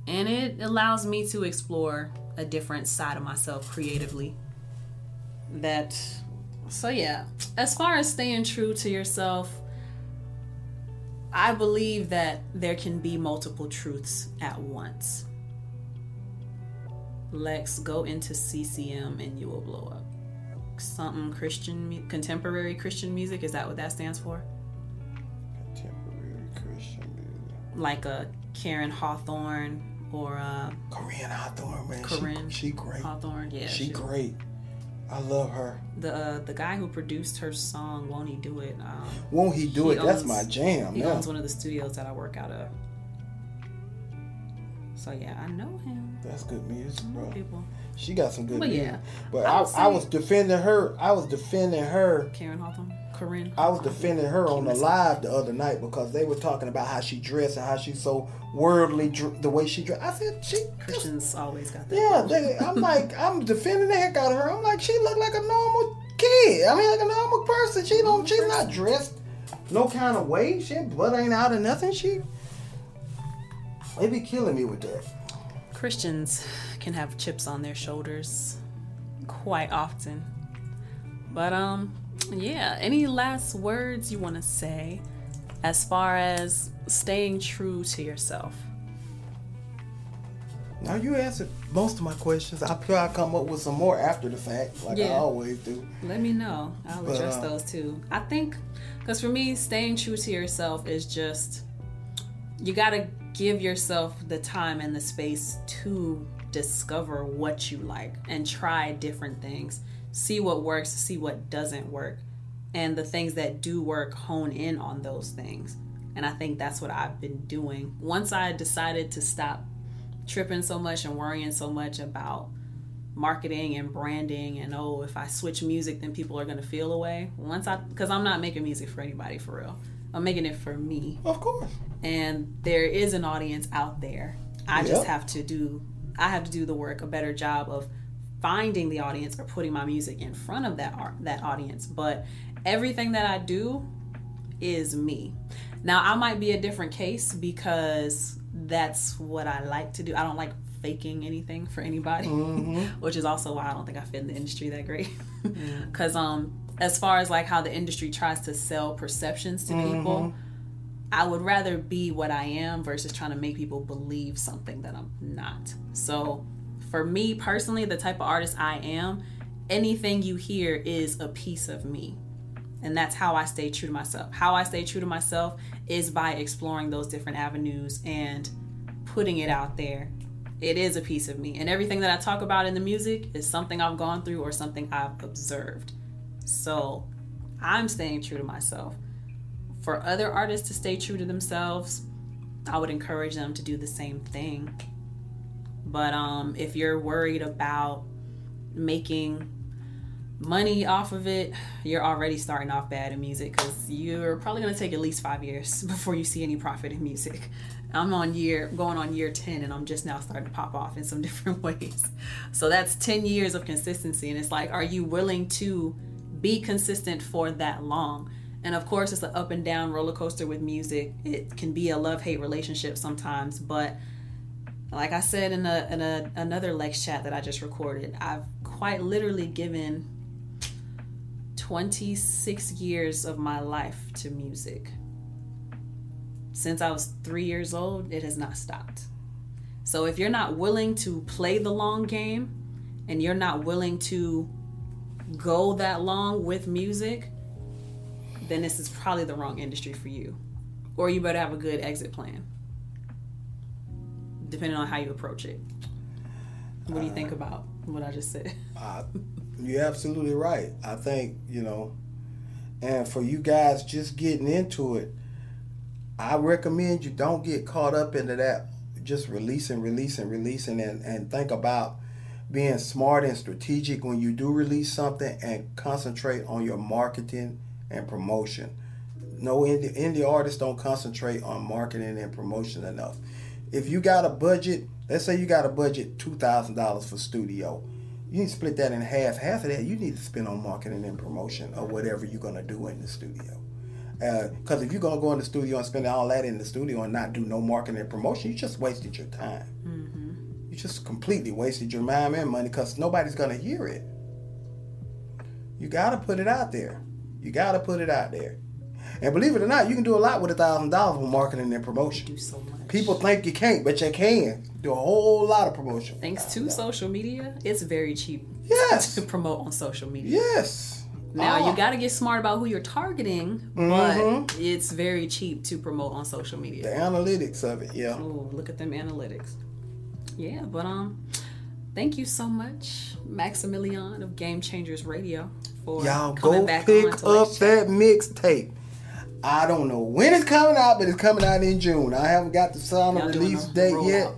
And it allows me to explore a different side of myself creatively. That, so yeah, as far as staying true to yourself, I believe that there can be multiple truths at once. Lex, go into CCM and you will blow up. Something Christian, contemporary Christian music. Is that what that stands for? Contemporary Christian music. Like a Karen Hawthorne or a Koryn Hawthorne, man. Koryn She, she great. Hawthorne. Yeah, she great. I love her. The uh, the guy who produced her song, won't he do it? Um, Won't he do He it? That's my jam. he owns one of the studios that I work out of. So yeah, I know him. That's good music, bro. people. She got some good But music. yeah, But I I, I was defending her. I was defending her. Karen Hawthorne, Koryn. I was defending her on the live the other night because they were talking about how she dressed and how she's so worldly, dr- the way she dressed. I said, she. Christians always got that. Yeah, they, I'm [LAUGHS] like, I'm defending the heck out of her. I'm like, she looked like a normal kid. I mean, like a normal person. She don't, she's not dressed no kind of way. She blood ain't out or nothing. She, they be killing me with that. Christians can have chips on their shoulders quite often. But um yeah, any last words you want to say as far as staying true to yourself? Now you answered most of my questions. I'll try to come up with some more after the fact, like I Yeah. always do. Let me know. I'll But, address uh, those too. I think cuz for me staying true to yourself is just you got to give yourself the time and the space to discover what you like and try different things. See what works, see what doesn't work. And the things that do work, hone in on those things. And I think that's what I've been doing. Once I decided to stop tripping so much and worrying so much about marketing and branding and oh if i switch music then people are going to feel away once i because i'm not making music for anybody for real i'm making it for me. Of course. and there is an audience out there. I just have to do i have to do the work a better job of finding the audience or putting my music in front of that uh, that audience. But everything that i do is me. Now i might be a different case because that's what i like to do. I don't like faking anything for anybody mm-hmm. [LAUGHS] which is also why i don't think i fit in the industry that great. Mm. [LAUGHS] Because um as far as like how the industry tries to sell perceptions to people mm-hmm. I would rather be what I am versus trying to make people believe something that I'm not. So, for me personally, the type of artist I am, anything you hear is a piece of me. And that's how I stay true to myself. How I stay true to myself is by exploring those different avenues and putting it out there. It is a piece of me. And everything that I talk about in the music is something I've gone through or something I've observed. So, I'm staying true to myself for other artists to stay true to themselves, I would encourage them to do the same thing. But um, if you're worried about making money off of it, you're already starting off bad in music because you're probably going to take at least five years [LAUGHS] before you see any profit in music. I'm on year going on year 10 and I'm just now starting to pop off in some [LAUGHS] different ways. So that's 10 years of consistency and it's like are you willing to be consistent for that long? And of course it's an up and down roller coaster with music. It can be a love-hate relationship sometimes, but like I said in a in a, another Lex chat that I just recorded, I've quite literally given 26 years of my life to music. Since I was three years old, it has not stopped. So if you're not willing to play the long game and you're not willing to go that long with music, then this is probably the wrong industry for you. Or you better have a good exit plan, depending on how you approach it. What do you think about what I just said? [LAUGHS] Uh, you're absolutely right. I think, you know, and for you guys just getting into it, I recommend you don't get caught up into that just releasing, releasing, releasing, and, and think about being smart and strategic when you do release something and concentrate on your marketing and promotion. No indie, indie artists don't concentrate on marketing and promotion enough. If you got a budget, let's say you got a budget two thousand dollars for studio, you need to split that in half. Half of that you need to spend on marketing and promotion or whatever you're gonna do in the studio. Uh, because if you're gonna go in the studio and spend all that in the studio and not do no marketing and promotion, you just wasted your time. Mm-hmm. You just completely wasted your time and money because nobody's gonna hear it. You gotta put it out there. You gotta put it out there. And believe it or not, you can do a lot with a thousand dollars with marketing and promotion. Do so much. People think you can't, but you can do a whole lot of promotion. Thanks to social media, it's very cheap Yes. to promote on social media. Yes. Now Ah. you got to get smart about who you're targeting, Mhm. but it's very cheap to promote on social media. the analytics of it, yeah. Oh, look at them analytics. Yeah, but um, thank you so much, Maximillion of Game Changers Radio, for Y'all go back pick up that mixtape. I don't know when it's coming out, but it's coming out in June. I haven't got the final release date yet,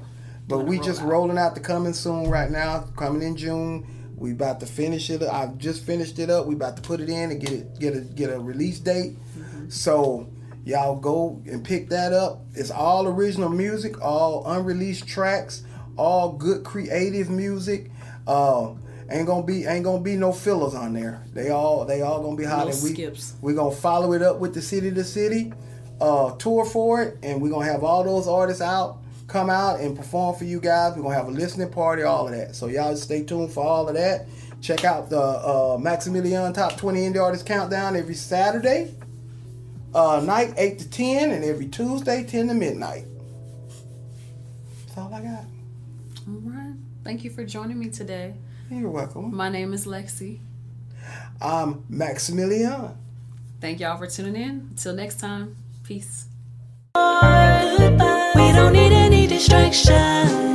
but we just rollout. rolling out the coming soon right now. Coming in June. We about to finish it. I've just finished it up. We about to put it in and get it get a get a release date. Mm-hmm. So y'all go and pick that up. It's all original music, all unreleased tracks, all good creative music. Uh, ain't gonna be ain't gonna be no fillers on there. They all they all gonna be hot. No and we skips. we gonna follow it up with the city to city uh, tour for it, and we're gonna have all those artists out come out and perform for you guys. We're gonna have a listening party, all of that. So y'all stay tuned for all of that. Check out the uh, Maximillion Top 20 Indie Artist Countdown every Saturday uh, night, 8 to 10, and every Tuesday, 10 to midnight. That's all I got. All right. Thank you for joining me today. You're welcome. My name is LexC. I'm Maximillion. Thank y'all for tuning in. Until next time, peace. We don't need any distraction.